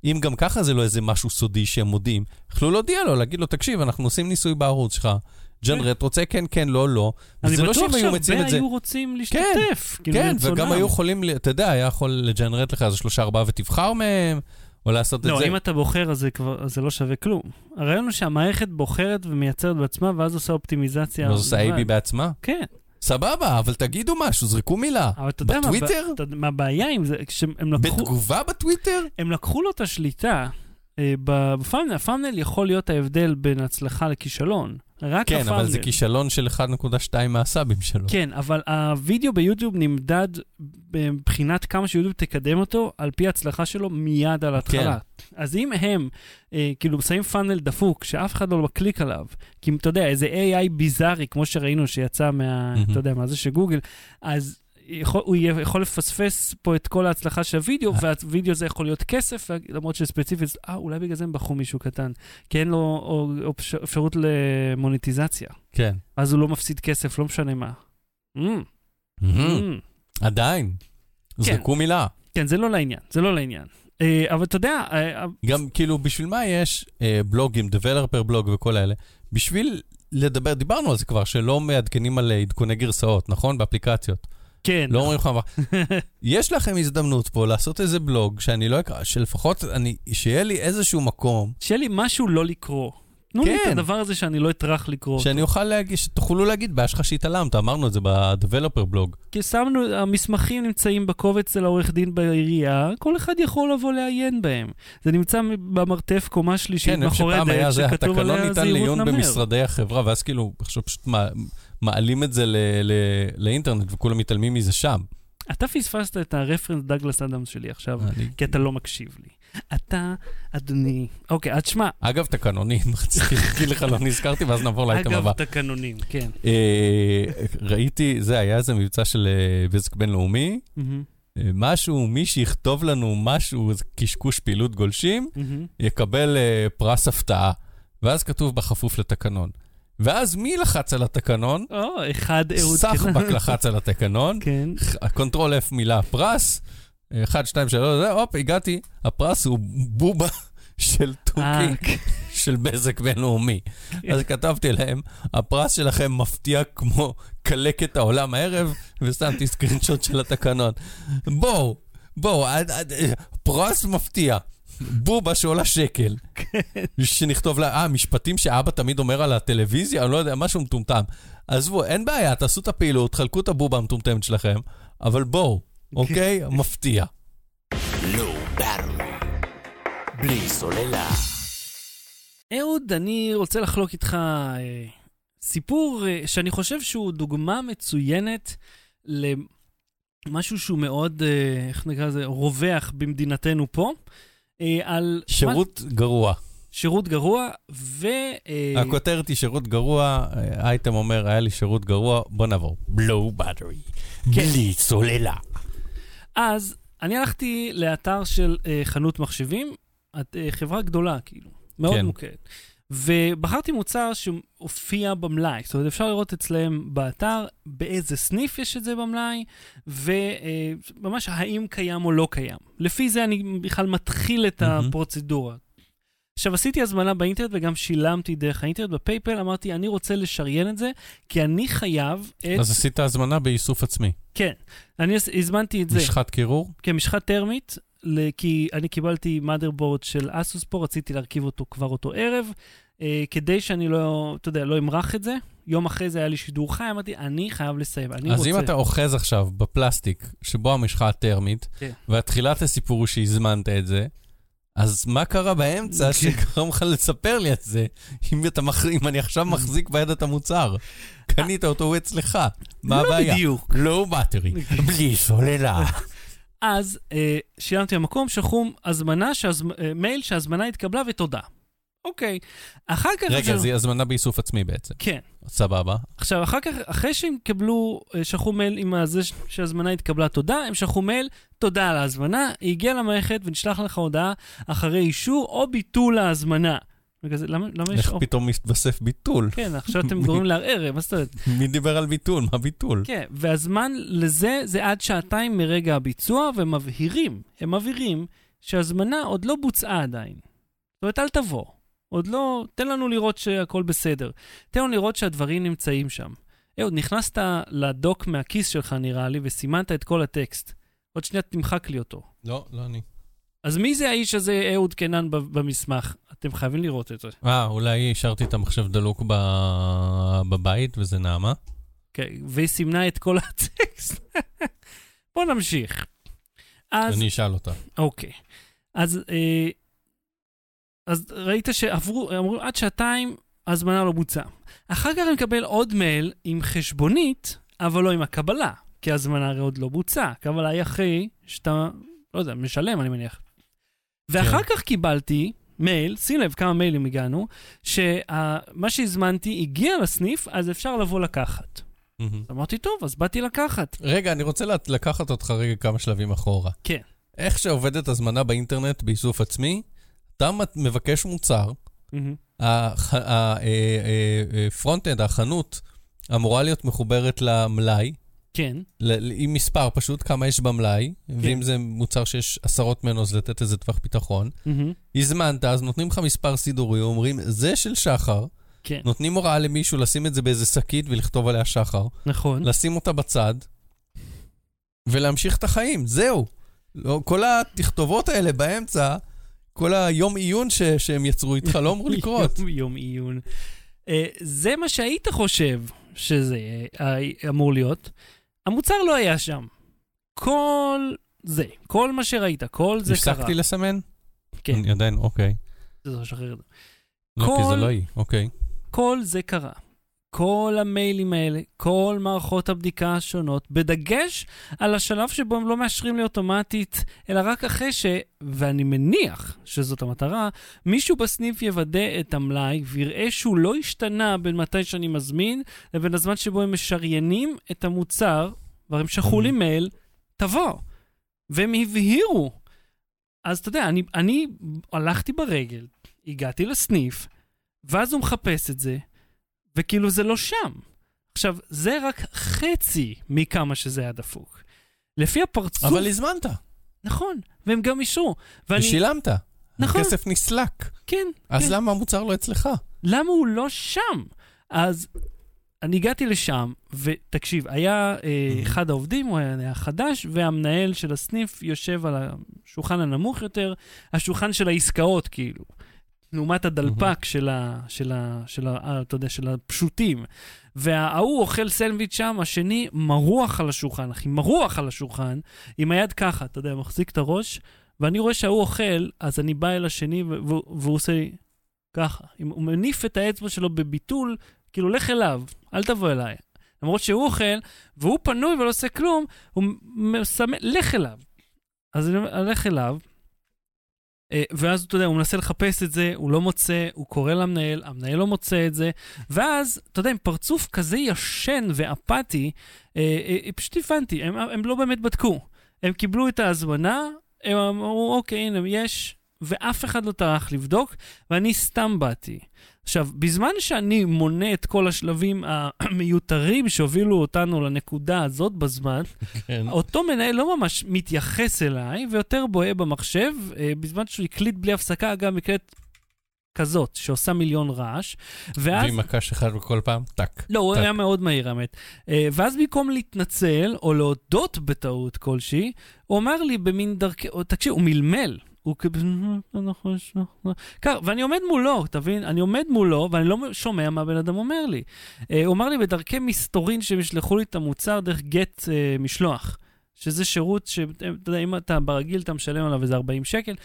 אם גם ככה זה לא איזה משהו סודי שהם מודיעים, יכלו להודיע לו, להגיד לו, תקשיב, אנחנו עושים ניסוי בערוץ שלך, ג'נרט רוצה כן, כן, לא, לא. אני וזה לא בטוח שהם היו מציעים את זה. שהרבה היו רוצים להשתתף. כאילו, כן, מרצונם. וגם היו יכולים, אתה יודע, היה יכול לג'נרט לך איזה שלושה ארבעה ותבחר מהם, או לעשות את לא, זה. אם אתה בוחר, אז זה כבר, אז זה לא שווה כלום. הרעיון הוא שהמערכת בוחרת ומייצרת בעצמה, ואז עושה אופטימיזציה. לא עושה. AB בעצמה? כן, סבבה, אבל תגידו משהו, זרקו מילה. אבל אתה יודע מה, בטוויטר? אתה יודע מה הבעיה עם זה? כשהם לקחו, בתגובה בטוויטר? הם לקחו לו את השליטה. אה, בפאנל, הפאנל יכול להיות ההבדל בין הצלחה לכישלון. רק כן, הפאנל. אבל זה כישלון של 1.2 מהסאבים שלו. כן, אבל הווידאו ביוטיוב נמדד מבחינת כמה שיוטיוב תקדם אותו, על פי ההצלחה שלו מיד על ההתחלה. אז אם הם, אה, כאילו, שמים פאנל דפוק, שאף אחד לא מקליק עליו, כי אתה יודע, איזה AI ביזארי, כמו שראינו שיצא מה, מהמם. אתה יודע, מה זה של גוגל, אז יכול, הוא יכול לפספס פה את כל ההצלחה של הווידאו, והווידאו הזה יכול להיות כסף, למרות שספציפית, אה, אולי בגלל זה הם בחרו מישהו קטן, כי אין לו או- או- אפשרות למוניטיזציה. כן. אז הוא לא מפסיד כסף, לא משנה מה. Mm, מהמם. mm. עדיין. זרקו מילה. כן, זה לא לעניין, זה לא לעניין. אה, אבל אתה יודע, אה, אה, גם כאילו, בשביל מה יש אה, בלוגים, Developer בלוג וכל האלה? בשביל לדבר, דיברנו על זה כבר, שלא מעדכנים על אה, עדכוני גרסאות, נכון? באפליקציות. כן. לא אומרים לך מה. *laughs* יש לכם הזדמנות פה לעשות איזה בלוג שאני לא אקרא, שלפחות אני, שיהיה לי איזשהו מקום. שיהיה לי משהו לא לקרוא. תנו לי את כן. הדבר הזה שאני לא אטרח לקרוא אותו. שאני אוכל להגיד, שתוכלו להגיד, בעיה שלך שהתעלמת, אמרנו את זה ב-Developer בלוג. כי שמנו, המסמכים נמצאים בקובץ של העורך דין בעירייה, כל אחד יכול לבוא לעיין בהם. זה נמצא במרתף קומה שלישית כן, מאחורי שפעם היה זה, שכתוב התקנון עליה ניתן זהירות לעיון נמר. במשרדי החברה, ואז כאילו, עכשיו פשוט מע- מעלים את זה ל- ל- לאינטרנט וכולם מתעלמים מזה שם. אתה פספסת את הרפרנס דגלס אדמס שלי עכשיו, אני- כי אתה לא מקשיב לי. אתה, אדוני, אוקיי, אז שמע, אגב, תקנונים, *laughs* רציתי להגיד לך, לא נזכרתי, ואז נעבור לאייטם אגב, הבא. תקנונים, כן. אה, ראיתי, זה היה איזה מבצע של אה, בזק בינלאומי, אה, משהו, מי שיכתוב לנו משהו, איזה קשקוש פעילות גולשים. יקבל אה, פרס הפתעה. ואז כתוב בכפוף לתקנון. ואז מי לחץ על התקנון? או, אחד אהוד סחבק לחץ על התקנון, כן. קונטרול F מילה פרס, 1, 2, 3, זה, הופ, הגעתי, הפרס הוא בובה *laughs* של אה, תוכי, של בזק בינלאומי. אז כתבתי להם, הפרס שלכם מפתיע כמו קלקת העולם הערב, ושמתי סקרינשוט של התקנון. בואו, בואו, עד- פרס מפתיע. בובה שעולה שקל. שנכתוב לה, אה, משפטים שאבא תמיד אומר על הטלוויזיה, אני לא יודע, משהו מטומטם. עזבו, אין בעיה, תעשו את הפעילות, חלקו את הבובה המטומטמת שלכם, אבל בואו, אוקיי? *laughs* מפתיע. באטרי. בלי סוללה. אהוד, אני רוצה לחלוק איתך אה, סיפור אה, שאני חושב שהוא דוגמה מצוינת למשהו שהוא מאוד, אה, איך נקרא לזה, רווח במדינתנו פה, על... שירות גרוע. שירות גרוע, ו... אה, הכותרת היא שירות גרוע, אה, אייטם אומר, היה לי שירות גרוע, בוא נעבור. לואו באטרי. בלי סוללה. אז אני הלכתי לאתר של אה, חנות מחשבים, את, אה, חברה גדולה, כאילו, מאוד כן. מוכרת. ובחרתי מוצר שהופיע במלאי, זאת אומרת, אפשר לראות אצלם באתר באיזה סניף יש את זה במלאי, וממש האם קיים או לא קיים. לפי זה אני בכלל מתחיל את. הפרוצדורה. עכשיו, עשיתי הזמנה באינטרנט וגם שילמתי דרך האינטרנט בפייפל, אמרתי, אני רוצה לשריין את זה, כי אני חייב את... אז עשית הזמנה באיסוף עצמי. כן, אני הזמנתי את זה. משחת קירור? כמשחת טרמית, ל- כי אני קיבלתי motherboard של אסוס פה, רציתי להרכיב אותו כבר אותו ערב, אה, כדי שאני לא, אתה יודע, לא אמרח את זה. יום אחרי זה היה לי שידור חי, אמרתי, אני חייב לסיים, אני אז רוצה... אם אתה אוחז עכשיו בפלסטיק שבו המשחה הטרמית, כן. והתחילת הסיפור הוא שהזמנת את זה, אז מה קרה באמצע שגרם לך לספר לי את זה, אם, אתה. אם אני עכשיו *laughs* מחזיק ביד את המוצר? קנית אותו, הוא אצלך. מה לא הבעיה? בדיוק. לואו באטרי. בלי סוללה. *laughs* אז אה, שילמתי במקום, שלחו הזמנה, שהזמ... אה, מייל שההזמנה התקבלה ותודה. אוקיי. אחר כך... רגע, זו הזמנה באיסוף עצמי בעצם. כן. סבבה. עכשיו, אחר כך, אחרי שהם קיבלו, אה, שלחו מייל עם הזה ש- שההזמנה התקבלה תודה, הם שלחו מייל, תודה על ההזמנה, היא הגיעה למערכת ונשלח לך הודעה אחרי אישור או ביטול ההזמנה. וכזה, למה, למה יש... איך או... פתאום מתווסף ביטול? כן, עכשיו אתם גורמים לערער, מה זאת אומרת? מי דיבר על ביטול? מה ביטול? כן, והזמן לזה זה עד שעתיים מרגע הביצוע, והם מבהירים, הם מבהירים שההזמנה עוד לא בוצעה עדיין. זאת אומרת, אל תבוא. עוד לא, תן לנו לראות שהכל בסדר. תן לנו לראות שהדברים נמצאים שם. אהוד, נכנסת לדוק מהכיס שלך, נראה לי, וסימנת את כל הטקסט. עוד שנייה תמחק לי אותו. לא, לא אני. אז מי זה האיש הזה, אהוד קנן, במסמך? אתם חייבים לראות את זה. אה, אולי השארתי את המחשב דלוק ב- בבית וזה נעמה? כן, והיא סימנה את כל *laughs* הטקסט. בואו נמשיך. אז... אני אשאל אותה. אוקיי. אז, אה, אז ראית שעברו, אמרו עד שעתיים, ההזמנה לא בוצעה. אחר כך אני מקבל עוד מייל עם חשבונית, אבל לא עם הקבלה, כי ההזמנה הרי עוד לא בוצעה. הקבלה היא אחרי שאתה, לא יודע, משלם, אני מניח. ואחר כך קיבלתי מייל, שים לב כמה מיילים הגענו, שמה שהזמנתי הגיע לסניף, אז אפשר לבוא לקחת. מהמם. אמרתי, טוב, אז באתי לקחת. רגע, אני רוצה לקחת אותך רגע כמה שלבים אחורה. כן. איך שעובדת הזמנה באינטרנט באיסוף עצמי, אתה מבקש מוצר. ה front-end, החנות, אמורה להיות מחוברת למלאי, כן, ל- עם מספר פשוט, כמה יש במלאי, ואם זה מוצר שיש עשרות ממנו, אז לתת איזה טווח ביטחון. מהמם. הזמנת, אז נותנים לך מספר סידורי, אומרים, זה של שחר, כן, נותנים הוראה למישהו לשים את זה באיזה שקית ולכתוב עליה שחר, נכון. לשים אותה בצד, ולהמשיך את החיים, זהו. לא, כל התכתובות האלה באמצע, כל היום עיון ש- שהם יצרו איתך לא אמור *laughs* לקרות. יום, יום עיון. אה, זה מה שהיית חושב שזה אה, אמור להיות. המוצר לא היה שם. כל זה, כל מה שראית, כל זה קרה. הפסקתי לסמן? כן. אני עדיין, אוקיי. זה שחרר את זה. לא, כי זה לא היא, אוקיי. כל זה קרה. כל המיילים האלה, כל מערכות הבדיקה השונות, בדגש על השלב שבו הם לא מאשרים לי אוטומטית, אלא רק אחרי ש, ואני מניח שזאת המטרה, מישהו בסניף יוודא את המלאי ויראה שהוא לא השתנה בין מתי שאני מזמין לבין הזמן שבו הם משריינים את המוצר, כבר הם שלחו לי מייל, תבוא. והם הבהירו. אז אתה יודע, אני, אני הלכתי ברגל, הגעתי לסניף, ואז הוא מחפש את זה, וכאילו זה לא שם. עכשיו, זה רק חצי מכמה שזה היה דפוק. לפי הפרצוף... אבל הזמנת, נכון, והם גם אישרו. ואני... ושילמת. נכון. הכסף נסלק. כן, אז כן. למה המוצר לא אצלך? למה הוא לא שם? אז אני הגעתי לשם, ותקשיב, היה אה, אחד העובדים, הוא היה, חדש, והמנהל של הסניף יושב על השולחן הנמוך יותר, השולחן של העסקאות, כאילו. לעומת הדלפק של ה... של ה... של ה... אה, אתה יודע, של הפשוטים. וההוא אוכל סנדוויץ' שם, השני מרוח על השולחן, אחי, מרוח על השולחן, עם היד ככה, אתה יודע, מחזיק את הראש, ואני רואה שההוא אוכל, אז אני בא אל השני, והוא עושה לי ככה. הוא מניף את האצבע שלו בביטול, כאילו, לך אליו, אל תבוא אליי. למרות שהוא אוכל, והוא פנוי ולא עושה כלום, הוא מסמן, לך אליו. אז אני אלך אליו, אה, ואז אתה יודע, הוא מנסה לחפש את זה, הוא לא מוצא, הוא קורא למנהל, המנהל לא מוצא את זה, ואז, אתה יודע, עם פרצוף כזה ישן ואפאתי, אה, אה, אה, פשוט הבנתי, הם, הם לא באמת בדקו. הם קיבלו את ההזמנה, הם אמרו, אוקיי, הנה, יש, ואף אחד לא טרח לבדוק, ואני סתם באתי. עכשיו, בזמן שאני מונה את כל השלבים המיותרים שהובילו אותנו לנקודה הזאת בזמן, כן. אותו מנהל לא ממש מתייחס אליי, ויותר בוהה במחשב, אה, בזמן שהוא הקליט בלי הפסקה, אגב, מקלט כזאת, שעושה מיליון רעש, ואז... ועם מקש אחד בכל פעם, טק. לא, הוא. היה מאוד מהיר, האמת. אה, ואז במקום להתנצל, או להודות בטעות כלשהי, הוא אמר לי במין דרכי... תקשיב, הוא מלמל. הוא נכון. ככה, ואני עומד מולו, תבין? אני עומד מולו, ואני לא שומע מה הבן אדם אומר לי. אה, הוא אמר לי בדרכי מסתורין שהם ישלחו לי את המוצר דרך גט אה, משלוח. שזה שירות שאתה יודע, אם אתה ברגיל, אתה משלם עליו איזה 40 שקל,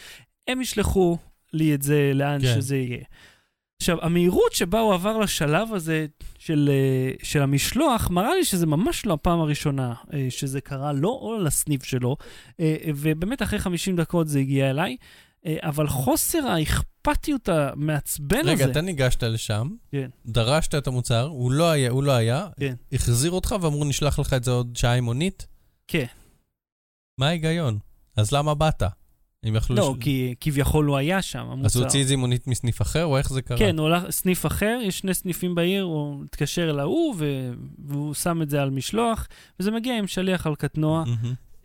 הם ישלחו לי את זה לאן כן. שזה יהיה. עכשיו, המהירות שבה הוא עבר לשלב הזה של, אה, של המשלוח, מראה לי שזה ממש לא הפעם הראשונה אה, שזה קרה לו או לסניף שלו, אה, ובאמת אחרי 50 דקות זה הגיע אליי, אבל חוסר האכפתיות המעצבן רגע, הזה... אתה ניגשת לשם, כן. דרשת את המוצר, הוא לא היה, הוא לא היה, כן. החזיר אותך ואמרו, נשלח לך את זה עוד שעה עם מונית? כן. מה ההיגיון? אז למה באת? אם יכלו... לא, כי כביכול הוא היה שם, המוצר. אז הוא הוציא את זה עם מונית מסניף אחר, או איך זה קרה? כן, הוא הולך סניף אחר, יש שני סניפים בעיר, הוא התקשר אל ההוא, ו... והוא שם את זה על משלוח, וזה מגיע עם שליח על קטנוע.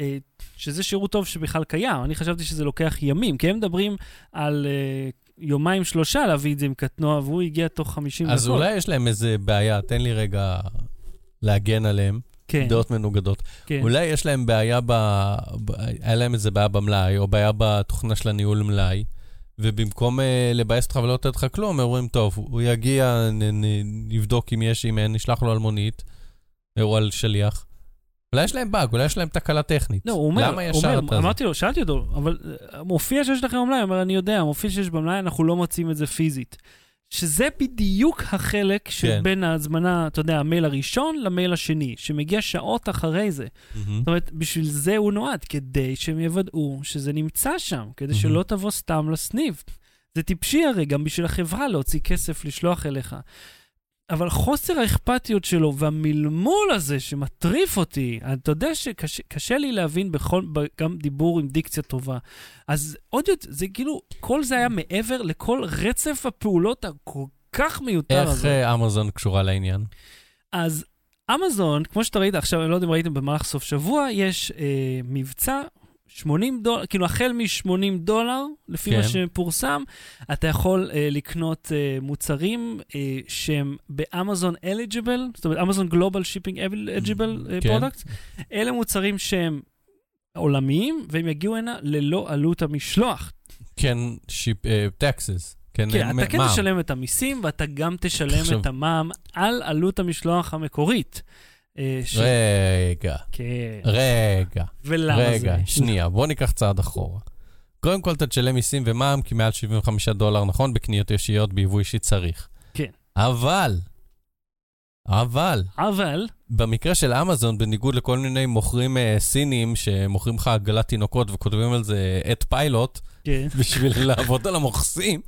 אה, שזה שירות טוב שבכלל קיים. אני חשבתי שזה לוקח ימים, כי הם מדברים על אה, יומיים שלושה להביא את זה עם קטנוע, והוא הגיע תוך 50 אז דקות. אולי יש להם איזה בעיה, תן לי רגע להגן עליהם, כן, דעות מנוגדות. כן. אולי יש להם בעיה ב... ב... היה להם איזה בעיה במלאי, או בעיה בתוכנה של הניהול מלאי, ובמקום אה, לבאס אותך ולא לתת לך כלום, הם אומרים, טוב, הוא יגיע, נ... נ... נבדוק אם יש, אם אין, נשלח לו על מונית, או על שליח. אולי יש להם באג, אולי יש להם תקלה טכנית. לא, הוא אומר, למה ישר אומר, אתה... אמרתי לו, שאלתי אותו, אבל אה, מופיע שיש לכם במלאי? הוא אומר, אני יודע, מופיע שיש במלאי, אנחנו לא מוצאים את זה פיזית. שזה בדיוק החלק כן. שבין ההזמנה, אתה יודע, המייל הראשון למייל השני, שמגיע שעות אחרי זה. מהמם. זאת אומרת, בשביל זה הוא נועד, כדי שהם יוודאו שזה נמצא שם, כדי מהמם. שלא תבוא סתם לסניף. זה טיפשי הרי, גם בשביל החברה להוציא כסף לשלוח אליך. אבל חוסר האכפתיות שלו והמלמול הזה שמטריף אותי, אתה יודע שקשה קשה לי להבין בכל, גם דיבור עם דיקציה טובה. אז עוד יותר, זה כאילו, כל זה היה מעבר לכל רצף הפעולות הכל כך מיותר איך הזה. אה, אמזון קשורה לעניין? אז אמזון, כמו שאתה ראית עכשיו, אני לא יודע אם ראיתם במהלך סוף שבוע, יש אה, מבצע 80 דולר, כאילו החל מ-80 דולר, לפי כן. מה שפורסם, אתה יכול אה, לקנות אה, מוצרים אה, שהם באמזון eligible, זאת אומרת אמזון global shipping eligible כן. product. אלה מוצרים שהם עולמיים, והם יגיעו הנה ללא עלות המשלוח. כן, שיפ, אה, taxes. כן, כן, אתה כן מע"מ. תשלם את המיסים, ואתה גם תשלם עכשיו- את המע"מ על עלות המשלוח המקורית. אה, ש- רגע, כן, רגע, ולמה רגע, זה? שנייה, בוא ניקח צעד אחורה. קודם כל אתה תשלם מיסים ומע"מ, כי מעל 75 דולר, נכון? בקניות ישיות ביבוא אישי צריך. כן. אבל, אבל, אבל, במקרה של אמזון, בניגוד לכל מיני מוכרים אה, סינים שמוכרים לך עגלת תינוקות וכותבים על זה את פיילוט, כן, בשביל לעבוד על המוכסים,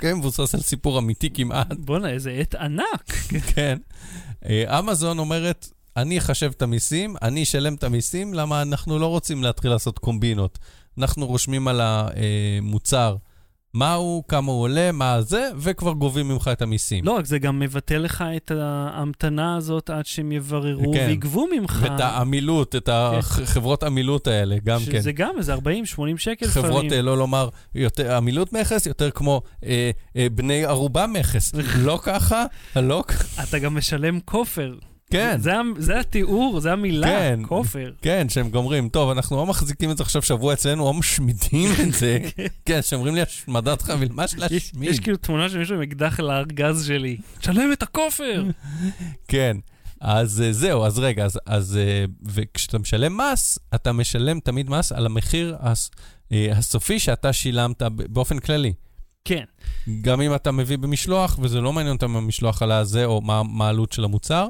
כן מבוסס על סיפור אמיתי כמעט, בואנה, איזה עט ענק. כן. אה, אמזון אומרת, אני אחשב את המיסים, אני אשלם את המיסים, למה אנחנו לא רוצים להתחיל לעשות קומבינות. אנחנו רושמים על המוצר מה הוא, כמה הוא עולה, מה זה, וכבר גובים ממך את המיסים. לא רק זה גם מבטל לך את ההמתנה הזאת עד שהם יבררו כן. ויגבו ממך. ואת העמילות, את החברות עמילות האלה, גם כן. שזה גם איזה 40-80 שקל חברות, לפעמים. אה, לא לומר, יותר עמילות מכס, יותר כמו אה, אה, בני ערובה מכס. *laughs* לא ככה, לא ככה. אתה גם משלם כופר. כן. זה, זה התיאור, זה המילה, כן. כופר. כן, שהם גומרים, טוב, אנחנו או מחזיקים את זה עכשיו שבוע אצלנו, או משמידים את זה. *laughs* כן, שאומרים לי השמדת חביל, מה יש, להשמיד? יש כאילו תמונה של מישהו עם אקדח על הארגז שלי. תשלם את הכופר! *laughs* כן. אז אה, זהו, אז רגע, אז, אז אה, וכשאתה משלם מס, אתה משלם תמיד מס על המחיר הס, אה, הסופי שאתה שילמת באופן כללי. כן. גם אם אתה מביא במשלוח, וזה לא מעניין אותם אם המשלוח עלה הזה, או מה העלות של המוצר,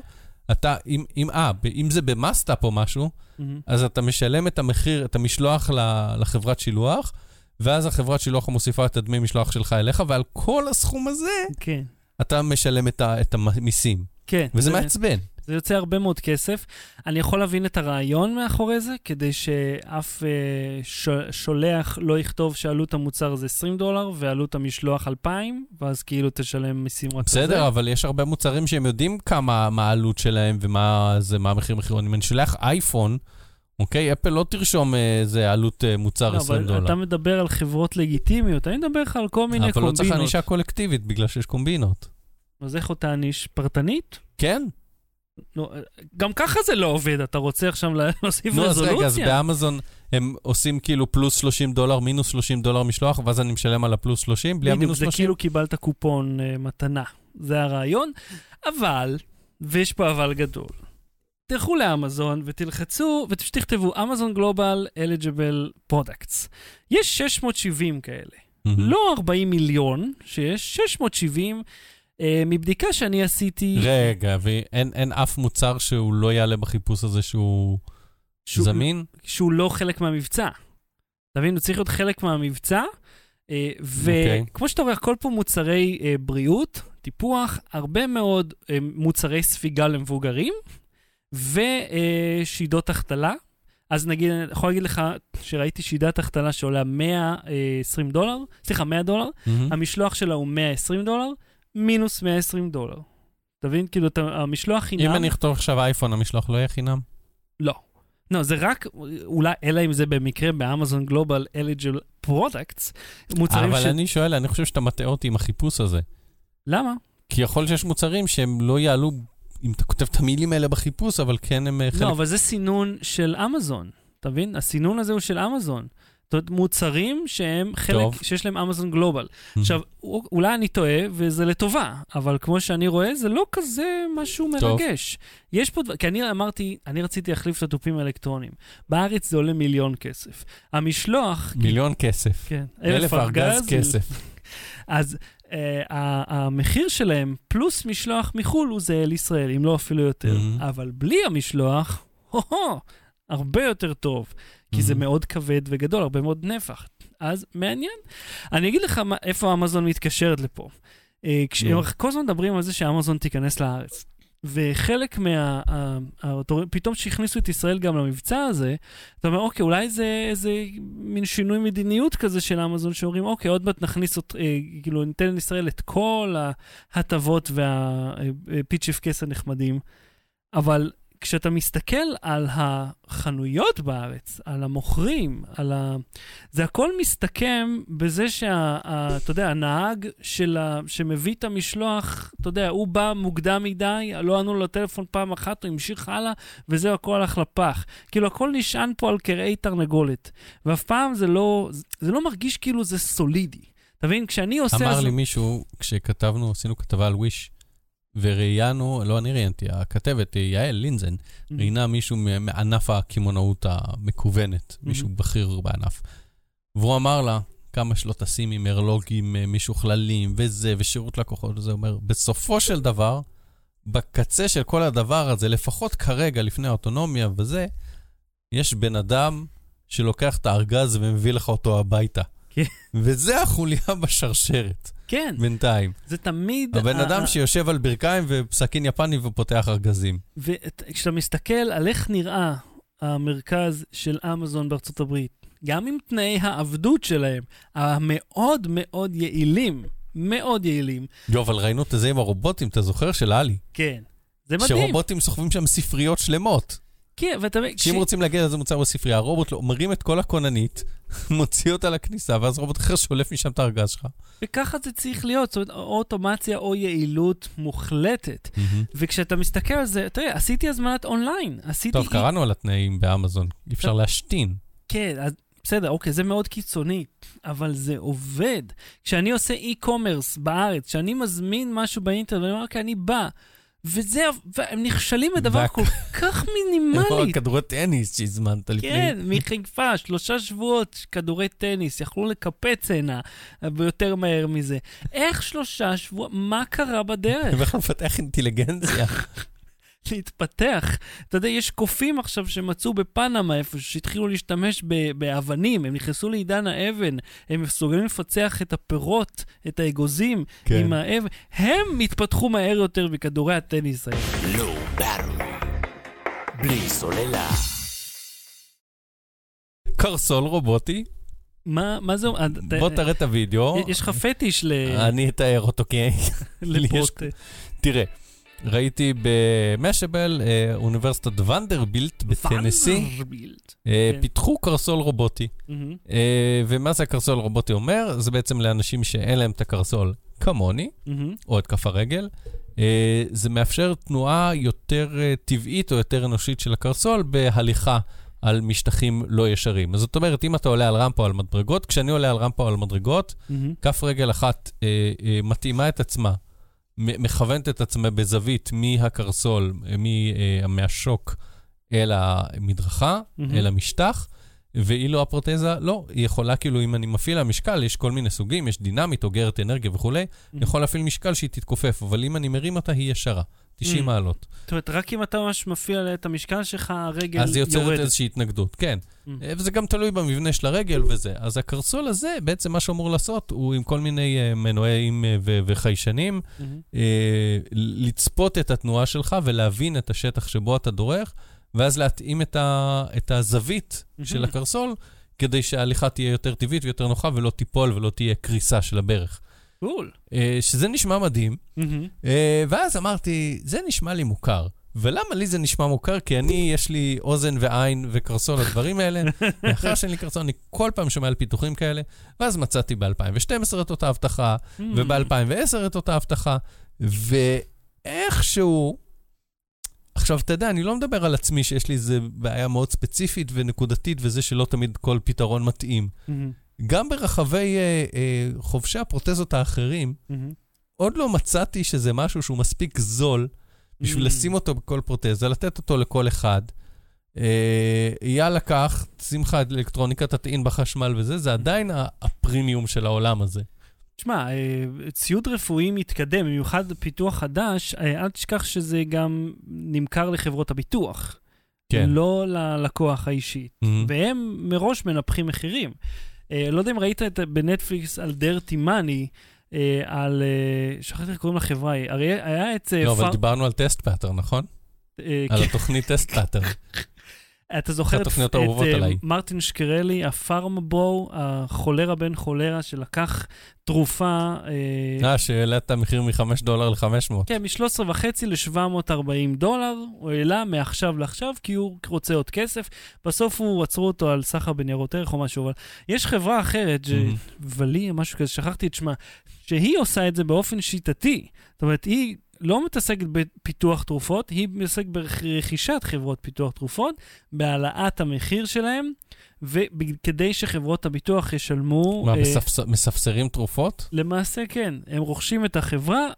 אתה, אם, אם, אה, אם זה במאסטאפ או משהו, מהמם. אז אתה משלם את המחיר, את המשלוח לחברת שילוח, ואז החברת שילוח מוסיפה את הדמי משלוח שלך אליך, ועל כל הסכום הזה כן. אתה משלם את, ה- את המיסים. כן. וזה זה- מעצבן. זה יוצא הרבה מאוד כסף. אני יכול להבין את הרעיון מאחורי זה, כדי שאף אה, ש... שולח לא יכתוב שעלות המוצר זה 20 דולר ועלות המשלוח 2,000, ואז כאילו תשלם מיסים רק על זה. בסדר, אבל יש הרבה מוצרים שהם יודעים כמה מה העלות שלהם ומה זה, מה המחיר מחירון. אם אני שולח אייפון, אוקיי, אפל לא תרשום אה, איזה עלות אה, מוצר לא, 20 אבל דולר. אתה מדבר על חברות לגיטימיות, אני מדבר לך על כל מיני אבל לא צריך קומבינות. ענישה קולקטיבית בגלל שיש קומבינות. אז איך אותה עניש? פרטנית? כן? לא, גם ככה זה לא עובד, אתה רוצה עכשיו לה- *laughs* להוסיף נו, אז רזולוציה? רגע, אז באמזון הם עושים כאילו פלוס 30 דולר, מינוס 30 דולר משלוח, ואז אני משלם על הפלוס 30, בלי בדיוק, המינוס זה 30? כאילו קיבלת קופון uh, מתנה. זה הרעיון, אבל, ויש פה אבל גדול, תלכו לאמזון ותלחצו, ותכתבו אמזון global eligible products. יש 670 כאלה. מהמם. לא 40 מיליון שיש, 670. Uh, מבדיקה שאני עשיתי, רגע, ואין אין אף מוצר שהוא לא יעלה בחיפוש הזה שהוא שהוא- זמין? שהוא לא חלק מהמבצע. אתה מבין? הוא צריך להיות חלק מהמבצע. אה, אוקיי. וכמו שאתה רואה, הכל פה מוצרי אה, בריאות, טיפוח, הרבה מאוד אה, מוצרי ספיגה למבוגרים, ושידות החתלה. אז נגיד, אני יכול להגיד לך שראיתי שידת החתלה שעולה 120 דולר, סליחה, 100 דולר, מהמם. המשלוח שלה הוא 120 דולר, מינוס 120 דולר. אתה מבין? כאילו, אתה, המשלוח חינם... אם אני אכתוב עכשיו אייפון, המשלוח לא יהיה חינם? לא. לא, זה רק, אולי, אלא אם זה במקרה באמזון global eligible products, מוצרים אבל ש... אני שואל, אני חושב שאתה מטעה אותי עם החיפוש הזה. למה? כי יכול שיש מוצרים שהם לא יעלו, אם אתה כותב את המילים האלה בחיפוש, אבל כן הם אה, חלק... לא, אבל זה סינון של אמזון, אתה מבין? הסינון הזה הוא של אמזון. זאת אומרת, מוצרים שהם חלק, טוב. שיש להם אמזון גלובל. מהמם. עכשיו, אולי אני טועה, וזה לטובה, אבל כמו שאני רואה, זה לא כזה משהו טוב. מרגש. יש פה דבר, כי אני אמרתי, אני רציתי להחליף את התופים האלקטרוניים. בארץ זה עולה מיליון כסף. המשלוח... מיליון כסף. כן, אלף ארגז כסף. *laughs* אז uh, המחיר שלהם, פלוס משלוח מחו"ל, הוא זהה לישראל, אם לא אפילו יותר. Mhm. אבל בלי המשלוח, הו-הו, הרבה יותר טוב. כי זה Mhm. מאוד כבד וגדול, הרבה מאוד נפח. אז מעניין. אני אגיד לך מה, איפה אמזון מתקשרת לפה. אה, כש- נו. כל הזמן מדברים על זה שאמזון תיכנס לארץ. וחלק מה... ה- ה- פתאום שהכניסו את ישראל גם למבצע הזה, אתה אומר, אוקיי, אולי זה איזה מין שינוי מדיניות כזה של אמזון, שאומרים, אוקיי, עוד מעט נכניס, אות, אה, כאילו, ניתן לישראל את כל ההטבות והפיצ'יפקס הנחמדים, אבל וכשאתה מסתכל על החנויות בארץ, על המוכרים, על ה... זה הכל מסתכם בזה שה... ה... אתה יודע, הנהג של ה... שמביא את המשלוח, אתה יודע, הוא בא מוקדם מדי, לא ענו לו לטלפון פעם אחת, הוא המשיך הלאה, וזהו, הכל הלך לפח. כאילו, הכל נשען פה על קרעי תרנגולת. ואף פעם זה לא... זה לא מרגיש כאילו זה סולידי. אתה מבין? כשאני עושה... אמר אז- לי מישהו, כשכתבנו, עשינו כתבה על וויש, וראיינו, לא אני ראיינתי, הכתבת, יעל לינזן, Mm-hmm. ראיינה מישהו מענף הקמעונאות המקוונת, מישהו בכיר בענף. והוא אמר לה, כמה שלא תשים עם מרלוגים אה, משוכללים וזה, ושירות לקוחות וזה, אומר, בסופו של דבר, בקצה של כל הדבר הזה, לפחות כרגע, לפני האוטונומיה וזה, יש בן אדם שלוקח את הארגז ומביא לך אותו הביתה. כן. וזה החוליה *laughs* בשרשרת, כן, בינתיים. זה תמיד... הבן ה- אדם שיושב על ברכיים וסכין יפני ופותח ארגזים. וכשאתה מסתכל על איך נראה המרכז של אמזון בארצות הברית, גם עם תנאי העבדות שלהם, המאוד מאוד יעילים, מאוד יעילים, יו, אבל ראינו את זה עם הרובוטים, אתה זוכר? של עלי. כן. זה מדהים. שרובוטים סוחבים שם ספריות שלמות. כן, ואתה מבין, שאם רוצים להגיע לאיזה מוצר בספרייה, הרובוט לא, מרים את כל הכוננית, *laughs* מוציא אותה לכניסה, ואז רובוט אחר שולף משם את הארגז שלך. וככה זה צריך להיות, זאת אומרת, או אוטומציה או יעילות מוחלטת. וכשאתה מסתכל על זה, תראה, עשיתי הזמנת אונליין, עשיתי... טוב, קראנו על התנאים באמזון, אי אפשר. להשתין. כן, אז בסדר, אוקיי, זה מאוד קיצוני, אבל זה עובד. כשאני עושה e-commerce בארץ, כשאני מזמין משהו באינטרנט, ואני אומר, אוקיי, אני בא, וזה, והם נכשלים בדבר כל כך או מינימלי. כדורי טניס שהזמנת לפני. כן, מחיפה, שלושה שבועות כדורי טניס, יכלו לקפץ הנה ביותר מהר מזה. איך שלושה שבועות, מה קרה בדרך? ואיך לפתח אינטליגנציה. להתפתח. אתה יודע, יש קופים עכשיו שמצאו בפנמה איפה שהתחילו להשתמש ב- באבנים, הם נכנסו לעידן האבן, הם מסוגלים לפצח את הפירות, את האגוזים כן. עם האבן, הם התפתחו מהר יותר מכדורי הטניס האלה. Low Battery. בלי סוללה. קרסול רובוטי, מה, מה זה אומר? בוא תראה את הוידאו. יש לך פטיש ל... אני אתאר אותו, כי... *laughs* לי יש- לפרוט... תראה, ראיתי במשאבל, אה, אוניברסיטת ונדרבילט בטנסי. אה, כן. פיתחו קרסול רובוטי. אה, ומה זה הקרסול רובוטי אומר? זה בעצם לאנשים שאין להם את הקרסול כמוני, מהמם. או את כף הרגל. אה, זה מאפשר תנועה יותר אה, טבעית או יותר אנושית של הקרסול בהליכה על משטחים לא ישרים. אז זאת אומרת, אם אתה עולה על רמפה או על מדרגות, כשאני עולה על רמפה או על מדרגות, מהמם. כף רגל אחת אה, אה, מתאימה את עצמה, מכוונת את עצמה בזווית מהקרסול, אה, מהשוק אל המדרכה, מהמם. אל המשטח, ואילו הפרוטזה, לא, היא יכולה, כאילו, אם אני מפעיל לה משקל, יש כל מיני סוגים, יש דינמית, אוגרת אנרגיה וכולי, אני יכול להפעיל משקל שהיא תתכופף, אבל אם אני מרים אותה, היא ישרה, 90 Mm. מעלות. זאת אומרת, רק אם אתה ממש מפעיל את המשקל שלך, הרגל אז היא יוצרת יורדת. איזושהי התנגדות, כן. Mm. אה, וזה גם תלוי במבנה של הרגל וזה. אז הקרסול הזה, בעצם מה שאמור לעשות, הוא עם כל מיני אה, מנועים אה, וחיישנים. אה, לצפות את התנועה שלך ולהבין את השטח שבו אתה דורך, ואז להתאים את, ה- את הזווית מהמם. של הקרסול, כדי שההליכה תהיה יותר טבעית ויותר נוחה ולא תיפול ולא תהיה קריסה של הברך. קול. אה, שזה נשמע מדהים, מהמם. אה, ואז אמרתי, זה נשמע לי מוכר. ולמה לי זה נשמע מוכר? כי אני, יש לי אוזן ועין וקרסול לדברים האלה. *laughs* לאחר שאין לי קרסול, אני כל פעם שומע על פיתוחים כאלה, ואז מצאתי ב-2012 את אותה הבטחה, וב-2010 את אותה הבטחה, ואיכשהו... עכשיו, אתה יודע, אני לא מדבר על עצמי שיש לי איזו בעיה מאוד ספציפית ונקודתית, וזה שלא תמיד כל פתרון מתאים. גם ברחבי אה, אה, חובשי הפרוטזות האחרים, מהמם. עוד לא מצאתי שזה משהו שהוא מספיק זול בשביל Mm. לשים אותו בכל פרוטזה, לתת אותו לכל אחד. אה, יאללה, קח, שים לך את אלקטרוניקה, תטעין בחשמל וזה, זה עדיין הפרימיום של העולם הזה. תשמע, אה, ציוד רפואי מתקדם, במיוחד פיתוח חדש, אה, אל תשכח שזה גם נמכר לחברות הביטוח. כן. לא ללקוח האישי. Mhm. והם מראש מנפחים מחירים. אה, לא יודע אם ראית את, בנטפליקס על Dirty Money, אה, על... אה, שכחתי איך קוראים לחברה, ההיא. הרי היה את... לא, אבל דיברנו על Test Pattern, נכון? על כן, התוכנית Test Pattern. *laughs* אתה זוכר את, את. מרטין שקרלי, הפארמבור, החולרה בן חולרה, שלקח תרופה, אה, אה, שהעלה את המחיר מ-5 דולר ל-500. כן, מ-13 וחצי ל-740 דולר, הוא העלה מעכשיו לעכשיו, כי הוא רוצה עוד כסף. בסוף הוא עצרו אותו על סחר בניירות ערך או משהו, אבל יש חברה אחרת, מהמם. ולי, משהו כזה, שכחתי את שמה, שהיא עושה את זה באופן שיטתי. זאת אומרת, היא לא מתעסקת בפיתוח תרופות, היא מתעסקת ברכישת חברות פיתוח תרופות, בהעלאת המחיר שלהם, וכדי שחברות הביטוח ישלמו... מה, אה, מספס- מספסרים תרופות? למעשה כן, הם רוכשים את החברה,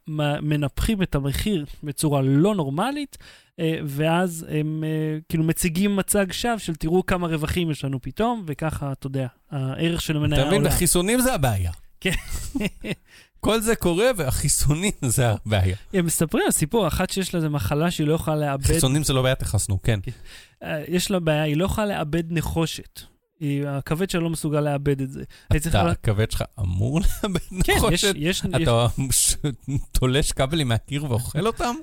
מנפחים את המחיר בצורה לא נורמלית, אה, ואז הם אה, כאילו מציגים מצג שווא של תראו כמה רווחים יש לנו פתאום, וככה, אתה יודע, הערך של המניה אתה מבין, עולה. החיסונים זה הבעיה. כן. כל זה קורה והחיסונים *laughs* זה הבעיה. הם מספרים על סיפור, אחת שיש לה איזה מחלה שהיא לא יכולה לאבד, חיסונים זה לא בעיה, תחסנו, כן. אה, יש לה בעיה, היא לא יכולה לאבד נחושת. היא, הכבד שלה לא מסוגל לאבד את זה. אתה, הכבד שלך אמור *laughs* לאבד כן, נחושת? יש, יש, אתה תולש כבלים מהקיר ואוכל אותם?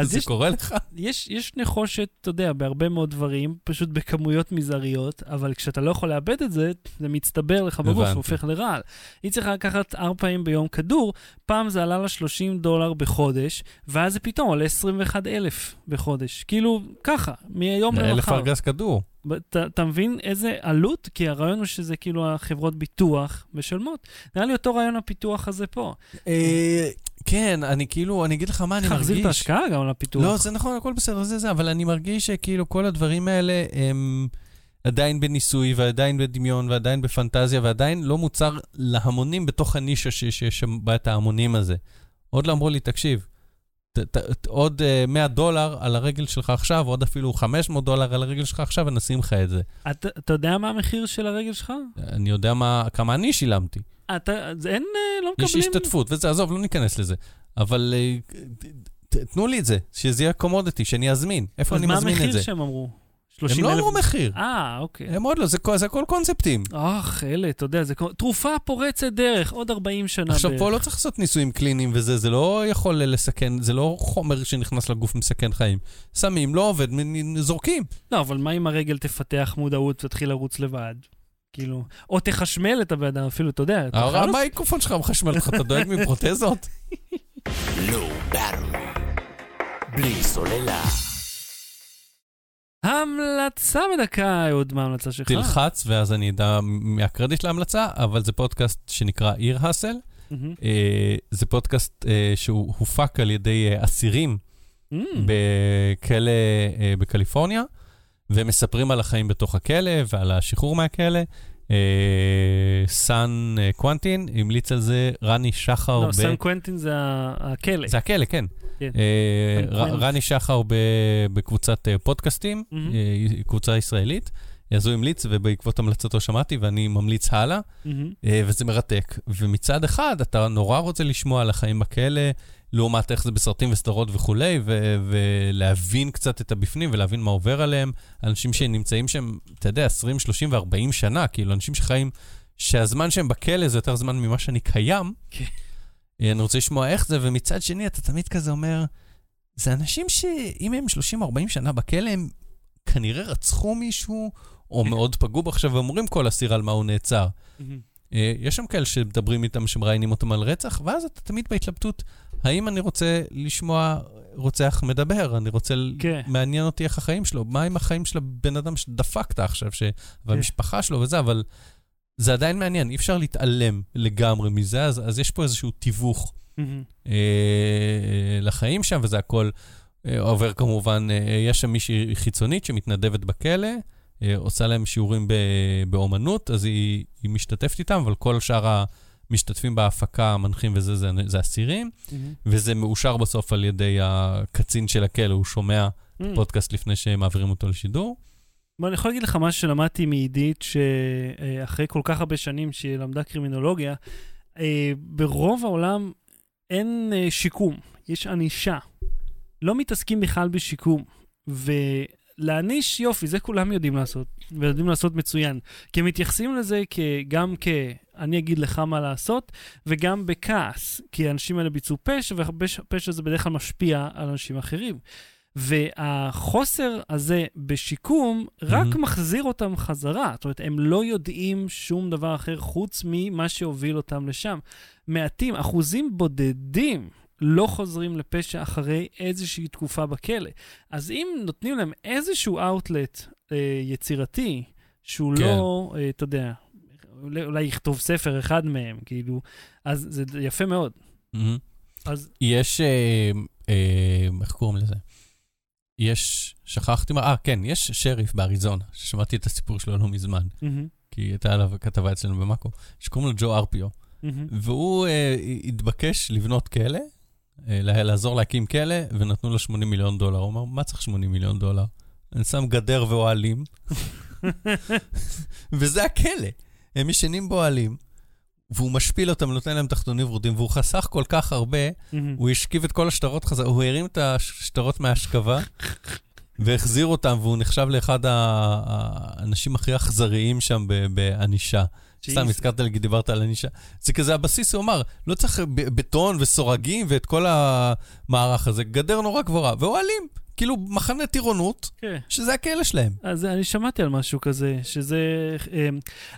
אז זה יש, קורה לך? יש, יש נחושת, אתה יודע, בהרבה מאוד דברים, פשוט בכמויות מזעריות, אבל כשאתה לא יכול לאבד את זה, זה מצטבר לך בגוף. הופך לרעל. היא צריכה לקחת ארבע פעמים ביום כדור, פעם זה עלה לה 30 דולר בחודש, ואז זה פתאום עולה 21 אלף בחודש. כאילו, ככה, מיום אלף למחר. ארגז כדור. אתה אתה מבין איזה עלות? כי הרעיון הוא שזה כאילו החברות ביטוח משלמות. נראה לי אותו רעיון הפיתוח הזה פה. אה, כן, אני כאילו, אני אגיד לך מה אני צריך להחזיר את מרגיש. ההשקעה גם על הפיתוח. לא, זה נכון, הכל בסדר, זה זה, אבל אני מרגיש שכאילו כל הדברים האלה הם עדיין בניסוי ועדיין בדמיון ועדיין בפנטזיה ועדיין לא מוצר להמונים בתוך הנישה שיש שם בה את ההמונים הזה. עוד לא אמרו לי, תקשיב, ת, ת, ת, עוד uh, 100 דולר על הרגל שלך עכשיו, עוד אפילו 500 דולר על הרגל שלך עכשיו, ונשים לך את זה. אתה, אתה יודע מה המחיר של הרגל שלך? אני יודע מה, כמה אני שילמתי. אתה, אז אין, אה, לא יש מקבלים... השתתפות, וזה, עזוב, לא ניכנס לזה. אבל אה, תנו לי את זה, שזה יהיה קומודיטי, שאני אזמין. איפה אז אני מה מזמין את זה? המחיר שהם אמרו? הם 30 לא. אמרו מחיר. אה, אוקיי. הם עוד לא, זה, כל- זה הכל קונספטים. אך, אלה, אתה יודע, זה תרופה פורצת דרך, עוד 40 שנה עכשיו, בערך. פה לא צריך לעשות ניסויים קליניים וזה, זה לא יכול לסכן, זה לא חומר שנכנס לגוף מסכן חיים. שמים, לא עובד, זורקים. לא, אבל מה אם הרגל תפתח מודעות ותתחיל לרוץ לבד? כאילו, או תחשמל את הבן אדם אפילו, אתה יודע. חייב המיקרופון שלך מחשמל אותך, אתה דואג מפרוטזות? *laughs* באטרי. בלי סוללה. המלצה בדקה, אהוד, מה ההמלצה שלך? תלחץ, ואז אני אדע מהקרדיט להמלצה, אבל זה פודקאסט שנקרא עיר האסל. אה, זה פודקאסט אה, שהוא הופק על ידי אה, אסירים Mm. בכלא בקליפורניה, ומספרים על החיים בתוך הכלא ועל השחרור מהכלא. אה, סאן אה, קוונטין המליץ על זה, רני שחר לא. סן קוונטין זה הכלא. זה הכלא, כן. כן. אה. רני שחר בקבוצת פודקאסטים, קבוצה ישראלית. אז הוא המליץ, ובעקבות המלצתו שמעתי, ואני ממליץ הלאה. אה, וזה מרתק. ומצד אחד, אתה נורא רוצה לשמוע על החיים בכלא, לעומת איך זה בסרטים וסדרות וכולי, ו- ולהבין קצת את הבפנים ולהבין מה עובר עליהם. אנשים שנמצאים שם, אתה יודע, 20, 30 ו-40 שנה, כאילו, אנשים שחיים, שהזמן שהם בכלא זה יותר זמן ממה שאני קיים. כן. אה, אני רוצה לשמוע איך זה, ומצד שני, אתה תמיד כזה אומר, זה אנשים שאם הם 30-40 שנה בכלא, הם כנראה רצחו מישהו, או מאוד פגעו בו עכשיו, ואומרים כל אסיר על מה הוא נעצר. אה, יש שם כאלה שמדברים איתם, שמראיינים אותם על רצח, ואז אתה תמיד בהתלבטות, האם אני רוצה לשמוע רוצח מדבר, אני רוצה, כן. מעניין אותי איך החיים שלו, מה עם החיים של הבן אדם שדפקת עכשיו, ש... והמשפחה שלו וזה, אבל זה עדיין מעניין, אי אפשר להתעלם לגמרי מזה, אז, אז יש פה איזשהו תיווך מהמם. אה, אה, לחיים שם, וזה הכל אה, עובר כמובן, אה, יש שם מישהי חיצונית שמתנדבת בכלא, אה, עושה להם שיעורים באומנות, אז היא, היא משתתפת איתם, אבל כל שאר המשתתפים בהפקה, המנחים וזה, זה, זה אסירים, מהמם. וזה מאושר בסוף על ידי הקצין של הכלא, הוא שומע מהמם. פודקאסט לפני שמעבירים אותו לשידור. אני יכול להגיד לך משהו שלמדתי מעידית, שאחרי כל כך הרבה שנים שהיא למדה קרימינולוגיה, אה, ברוב העולם אין אה, שיקום, יש ענישה. לא מתעסקים בכלל בשיקום. ולהעניש, יופי, זה כולם יודעים לעשות, ויודעים לעשות מצוין. כי הם מתייחסים לזה גם כ... אני אגיד לך מה לעשות, וגם בכעס, כי האנשים האלה ביצעו פשע, והפשע הזה בדרך כלל משפיע על אנשים אחרים. והחוסר הזה בשיקום רק מהמם. מחזיר אותם חזרה. זאת אומרת, הם לא יודעים שום דבר אחר חוץ ממה שהוביל אותם לשם. מעטים, אחוזים בודדים. לא חוזרים לפשע אחרי איזושהי תקופה בכלא. אז אם נותנים להם איזשהו אאוטלט אה, יצירתי, שהוא כן. לא, אה, אתה יודע, אולי, יכתוב ספר אחד מהם, כאילו, אז זה יפה מאוד. מהמם. אז יש, אה, אה, איך קוראים לזה? יש, שכחתי מה, אה, כן, יש שריף באריזונה, ששמעתי את הסיפור שלו לא מזמן, מהמם, כי הייתה עליו כתבה אצלנו במאקו, שקוראים לו ג'ו ארפיו, מהמם. והוא אה, התבקש לבנות כלא, לעזור להקים כלא, ונתנו לו 80 מיליון דולר. הוא אמר, מה צריך 80 מיליון דולר? אני שם גדר ואוהלים, *laughs* וזה הכלא. הם ישנים באוהלים, והוא משפיל אותם, נותן להם תחתונים ורודים, והוא חסך כל כך הרבה. הוא השכיב את כל השטרות חזרה, הוא הרים את השטרות מההשכבה והחזיר אותם, והוא נחשב לאחד האנשים הכי אכזריים שם ב- בענישה. סתם. הזכרת לי, דיברת על ענישה. זה כזה הבסיס, הוא אמר, לא צריך בטון וסורגים ואת כל המערך הזה, גדר נורא גבוהה, ואוהלים, כאילו מחנה טירונות, כן. שזה הכלא שלהם. אז אני שמעתי על משהו כזה, שזה... אה,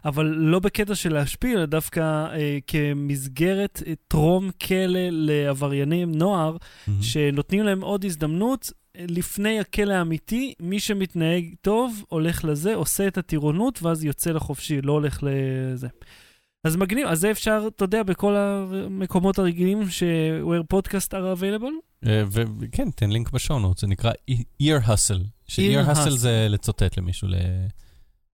אבל לא בקטע של להשפיל, אלא דווקא אה, כמסגרת אה, טרום כלא לעבריינים, נוער, שנותנים להם עוד הזדמנות. לפני הכלא האמיתי, מי שמתנהג טוב, הולך לזה, עושה את הטירונות, ואז יוצא לחופשי, לא הולך לזה. אז מגניב, אז זה אפשר, אתה יודע, בכל המקומות הרגילים ש-where podcast are available? אה, וכן, תן לינק בשעונות, זה נקרא ear hustle. ש-ear Ear hustle hustle. זה לצוטט למישהו, ל-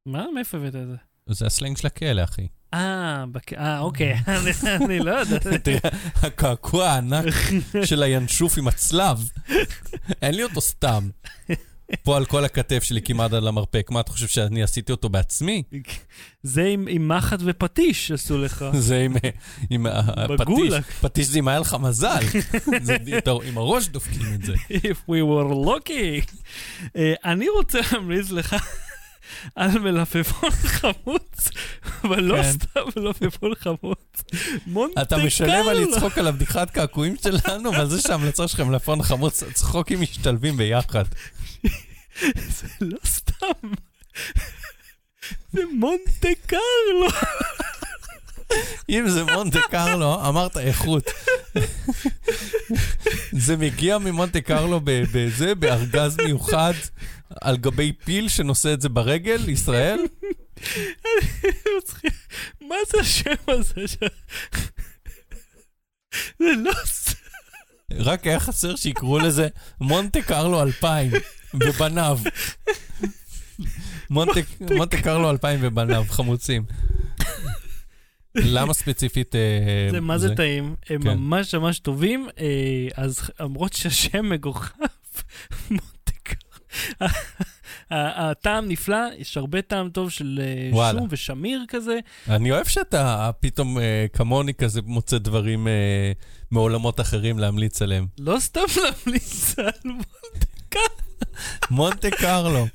מה? מאיפה הבאת את זה? זה הסלנג של הכלא, אחי. אה, בק... אה, אוקיי, *laughs* אני- אני לא יודע. *laughs* תראה, הקעקוע הענק של הינשוף עם הצלב, אין לי אותו סתם. פה על כל הכתף שלי כמעט על המרפק. מה, אתה חושב שאני עשיתי אותו בעצמי? זה עם, מחט ופטיש עשו לך. *laughs* זה עם, הפטיש. פטיש זה אם היה לך מזל. עם הראש דופקים את זה. If we were lucky. Uh, אני רוצה להמליץ לך על מלפפון *laughs* חמוץ, אבל לא כן. סתם מלפפון חמוץ. מונטה אתה משלם על קרלו. לצחוק על הבדיחת קעקועים שלנו, ועל זה שההמלצה שלכם לפון חמוץ, צחוקים משתלבים ביחד. זה לא סתם. זה מונטה קרלו. אם זה מונטה קרלו, אמרת איכות. זה מגיע ממונטה קרלו בזה, בארגז מיוחד, על גבי פיל שנושא את זה ברגל, ישראל? מה זה השם הזה? זה לא. רק היה חסר שיקראו לזה מונטה קרלו 2000 ובניו. מונטה קרלו 2000 ובניו, חמוצים. למה ספציפית... אה, *laughs* זה מה זה טעים, הם כן. ממש ממש טובים, אה, אז למרות שהשם. *laughs* *laughs* ה- הטעם נפלא, יש הרבה טעם טוב של אה, וואלה. שום ושמיר כזה. אני אוהב שאתה פתאום אה, כמוני כזה מוצא דברים אה, מעולמות אחרים להמליץ עליהם. לא סתם להמליץ על מונטקר. מונטה קרלו.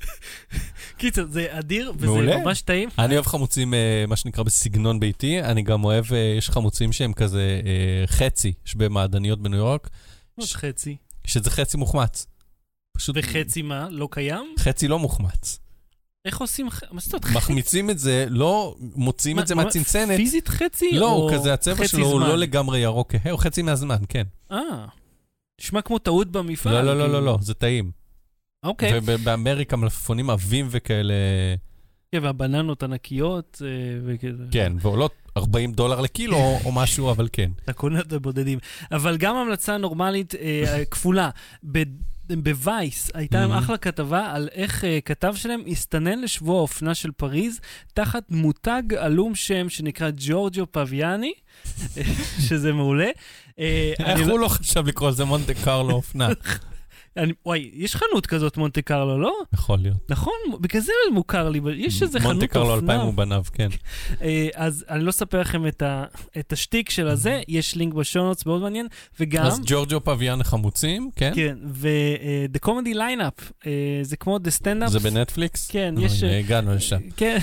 קיצר, זה אדיר, וזה מעולה. ממש טעים. אני אוהב חמוצים, אה, מה שנקרא, בסגנון ביתי. אני גם אוהב, אה, יש חמוצים שהם כזה אה, חצי, יש במעדניות בניו יורק, עוד חצי. שזה חצי מוחמץ. פשוט וחצי מה? לא קיים? חצי לא מוחמץ. איך עושים... מה זאת אומרת? מחמיצים את זה, לא מוציאים את זה מה- מהצנצנת. פיזית חצי? לא, או הוא כזה, הצבע שלו הוא? לא לגמרי ירוק, כהה, הוא חצי מהזמן, כן. אה, נשמע כמו טעות במפעל. לא, לא, לא, כאילו. לא, לא, זה טעים. אוקיי. ובאמריקה מלפפונים עבים וכאלה, כן, והבננות ענקיות, אה, וכזה. כן, ועולות 40 דולר לקילו או משהו, אבל כן. אתה קונה את הבודדים. אבל גם המלצה נורמלית אה, כפולה. בווייס הייתה להם Mhm. אחלה כתבה על איך אה, כתב שלהם הסתנן לשבוע האופנה של פריז תחת מותג עלום שם שנקרא ג'ורג'ו פביאני, *laughs* שזה מעולה. איך לא- הוא לא חשב לקרוא לזה מונטה קרלו אופנה? *laughs* אני- וואי, יש חנות כזאת מונטה קרלו, לא? יכול להיות. נכון, בגלל זה מוכר לי, יש איזה חנות מונטה קרלו אופנה. 2000 הוא בניו, כן. *laughs* אה, אז אני לא אספר לכם את ה- את השטיק של הזה, יש לינק בשונוטס מאוד מעניין, וגם... אז ג'ורג'ו פביאן החמוצים, כן? כן, ו-The Comedy Lineup, אה, זה כמו The Stand-Up. זה בנטפליקס? כן, יש... הגענו לשם. כן.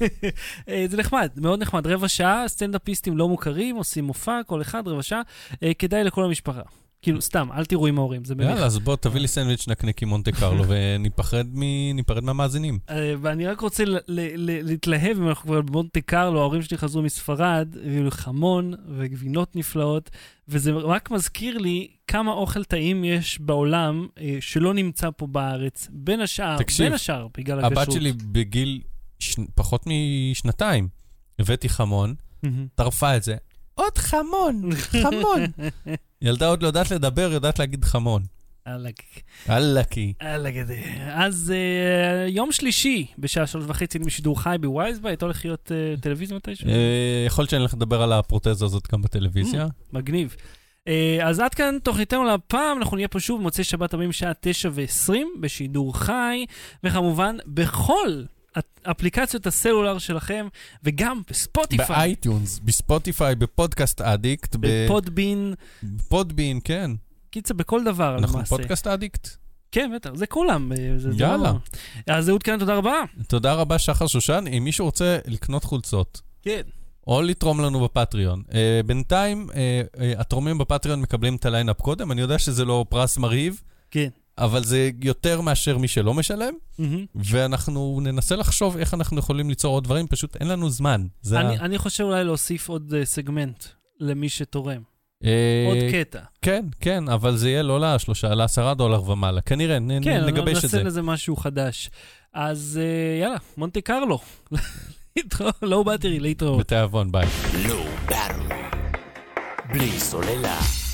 *laughs* אה, זה נחמד, מאוד נחמד. רבע שעה, סטנדאפיסטים לא מוכרים, עושים מופע, כל אחד רבע שעה, אה, כדאי לכל המשפחה. כאילו, סתם, אל תראו עם ההורים, זה מביך. יאללה, אז בוא תביא לי סנדוויץ' נקניק עם מונטה קרלו *laughs* וניפרד מהמאזינים. אה, ואני רק רוצה להתלהב, אם אנחנו כבר במונטה קרלו, ההורים שלי חזרו מספרד, הביאו לי חמון וגבינות נפלאות, וזה רק מזכיר לי כמה אוכל טעים יש בעולם אה, שלא נמצא פה בארץ, בין השאר, בין השאר, בגלל הכשרות. הבת שלי בגיל פחות משנתיים, הבאתי חמון. טרפה את זה. עוד חמון, חמון. *laughs* ילדה עוד לא יודעת לדבר, יודעת להגיד חמון. אללה, אללקי. אללה גדול. אז אה, יום שלישי, בשעה שלוש וחצי, בשידור חי בווייזבייט, הולך להיות אה, טלוויזיה מתישהו? אה, יכול להיות שאני הולך לדבר על הפרוטזה הזאת גם בטלוויזיה. מגניב. אה, אז עד כאן תוכניתנו להפעם, אנחנו נהיה פה שוב מוצאי שבת הבאים שעה תשע ועשרים בשידור חי, וכמובן בכל אפליקציות הסלולר שלכם, וגם בספוטיפיי, באייטיונס, בספוטיפיי, בפודקאסט אדיקט, בפודבין, בפודבין, כן. קיצר בכל דבר אנחנו למעשה. Podcast Addict. כן, בטח, זה כולם. אה, זה- יאללה. לא- אז אהוד כאן, תודה רבה. תודה רבה, שחר שושן. אם מישהו רוצה לקנות חולצות, כן. או לתרום לנו ב Patreon. אה, בינתיים, אה, אה, התורמים ב Patreon מקבלים את הליינאפ קודם, אני יודע שזה לא פרס מרהיב, כן. אבל זה יותר מאשר מי שלא משלם, מהמם. ואנחנו ננסה לחשוב איך אנחנו יכולים ליצור עוד דברים, פשוט אין לנו זמן. זה אני, ה... אני חושב אולי להוסיף עוד אה, סגמנט למי שתורם. אה, עוד קטע. כן, כן, אבל זה יהיה לא לשלושה, לעשרה דולר ומעלה. כנראה, כן, נגבש את נעשה זה. לזה משהו חדש. אז אה, יאללה, מונטי קרלו. להתראות, *laughs* לא באטרי, להתראות. בתיאבון, ביי. Low Battery. בלי סוללה.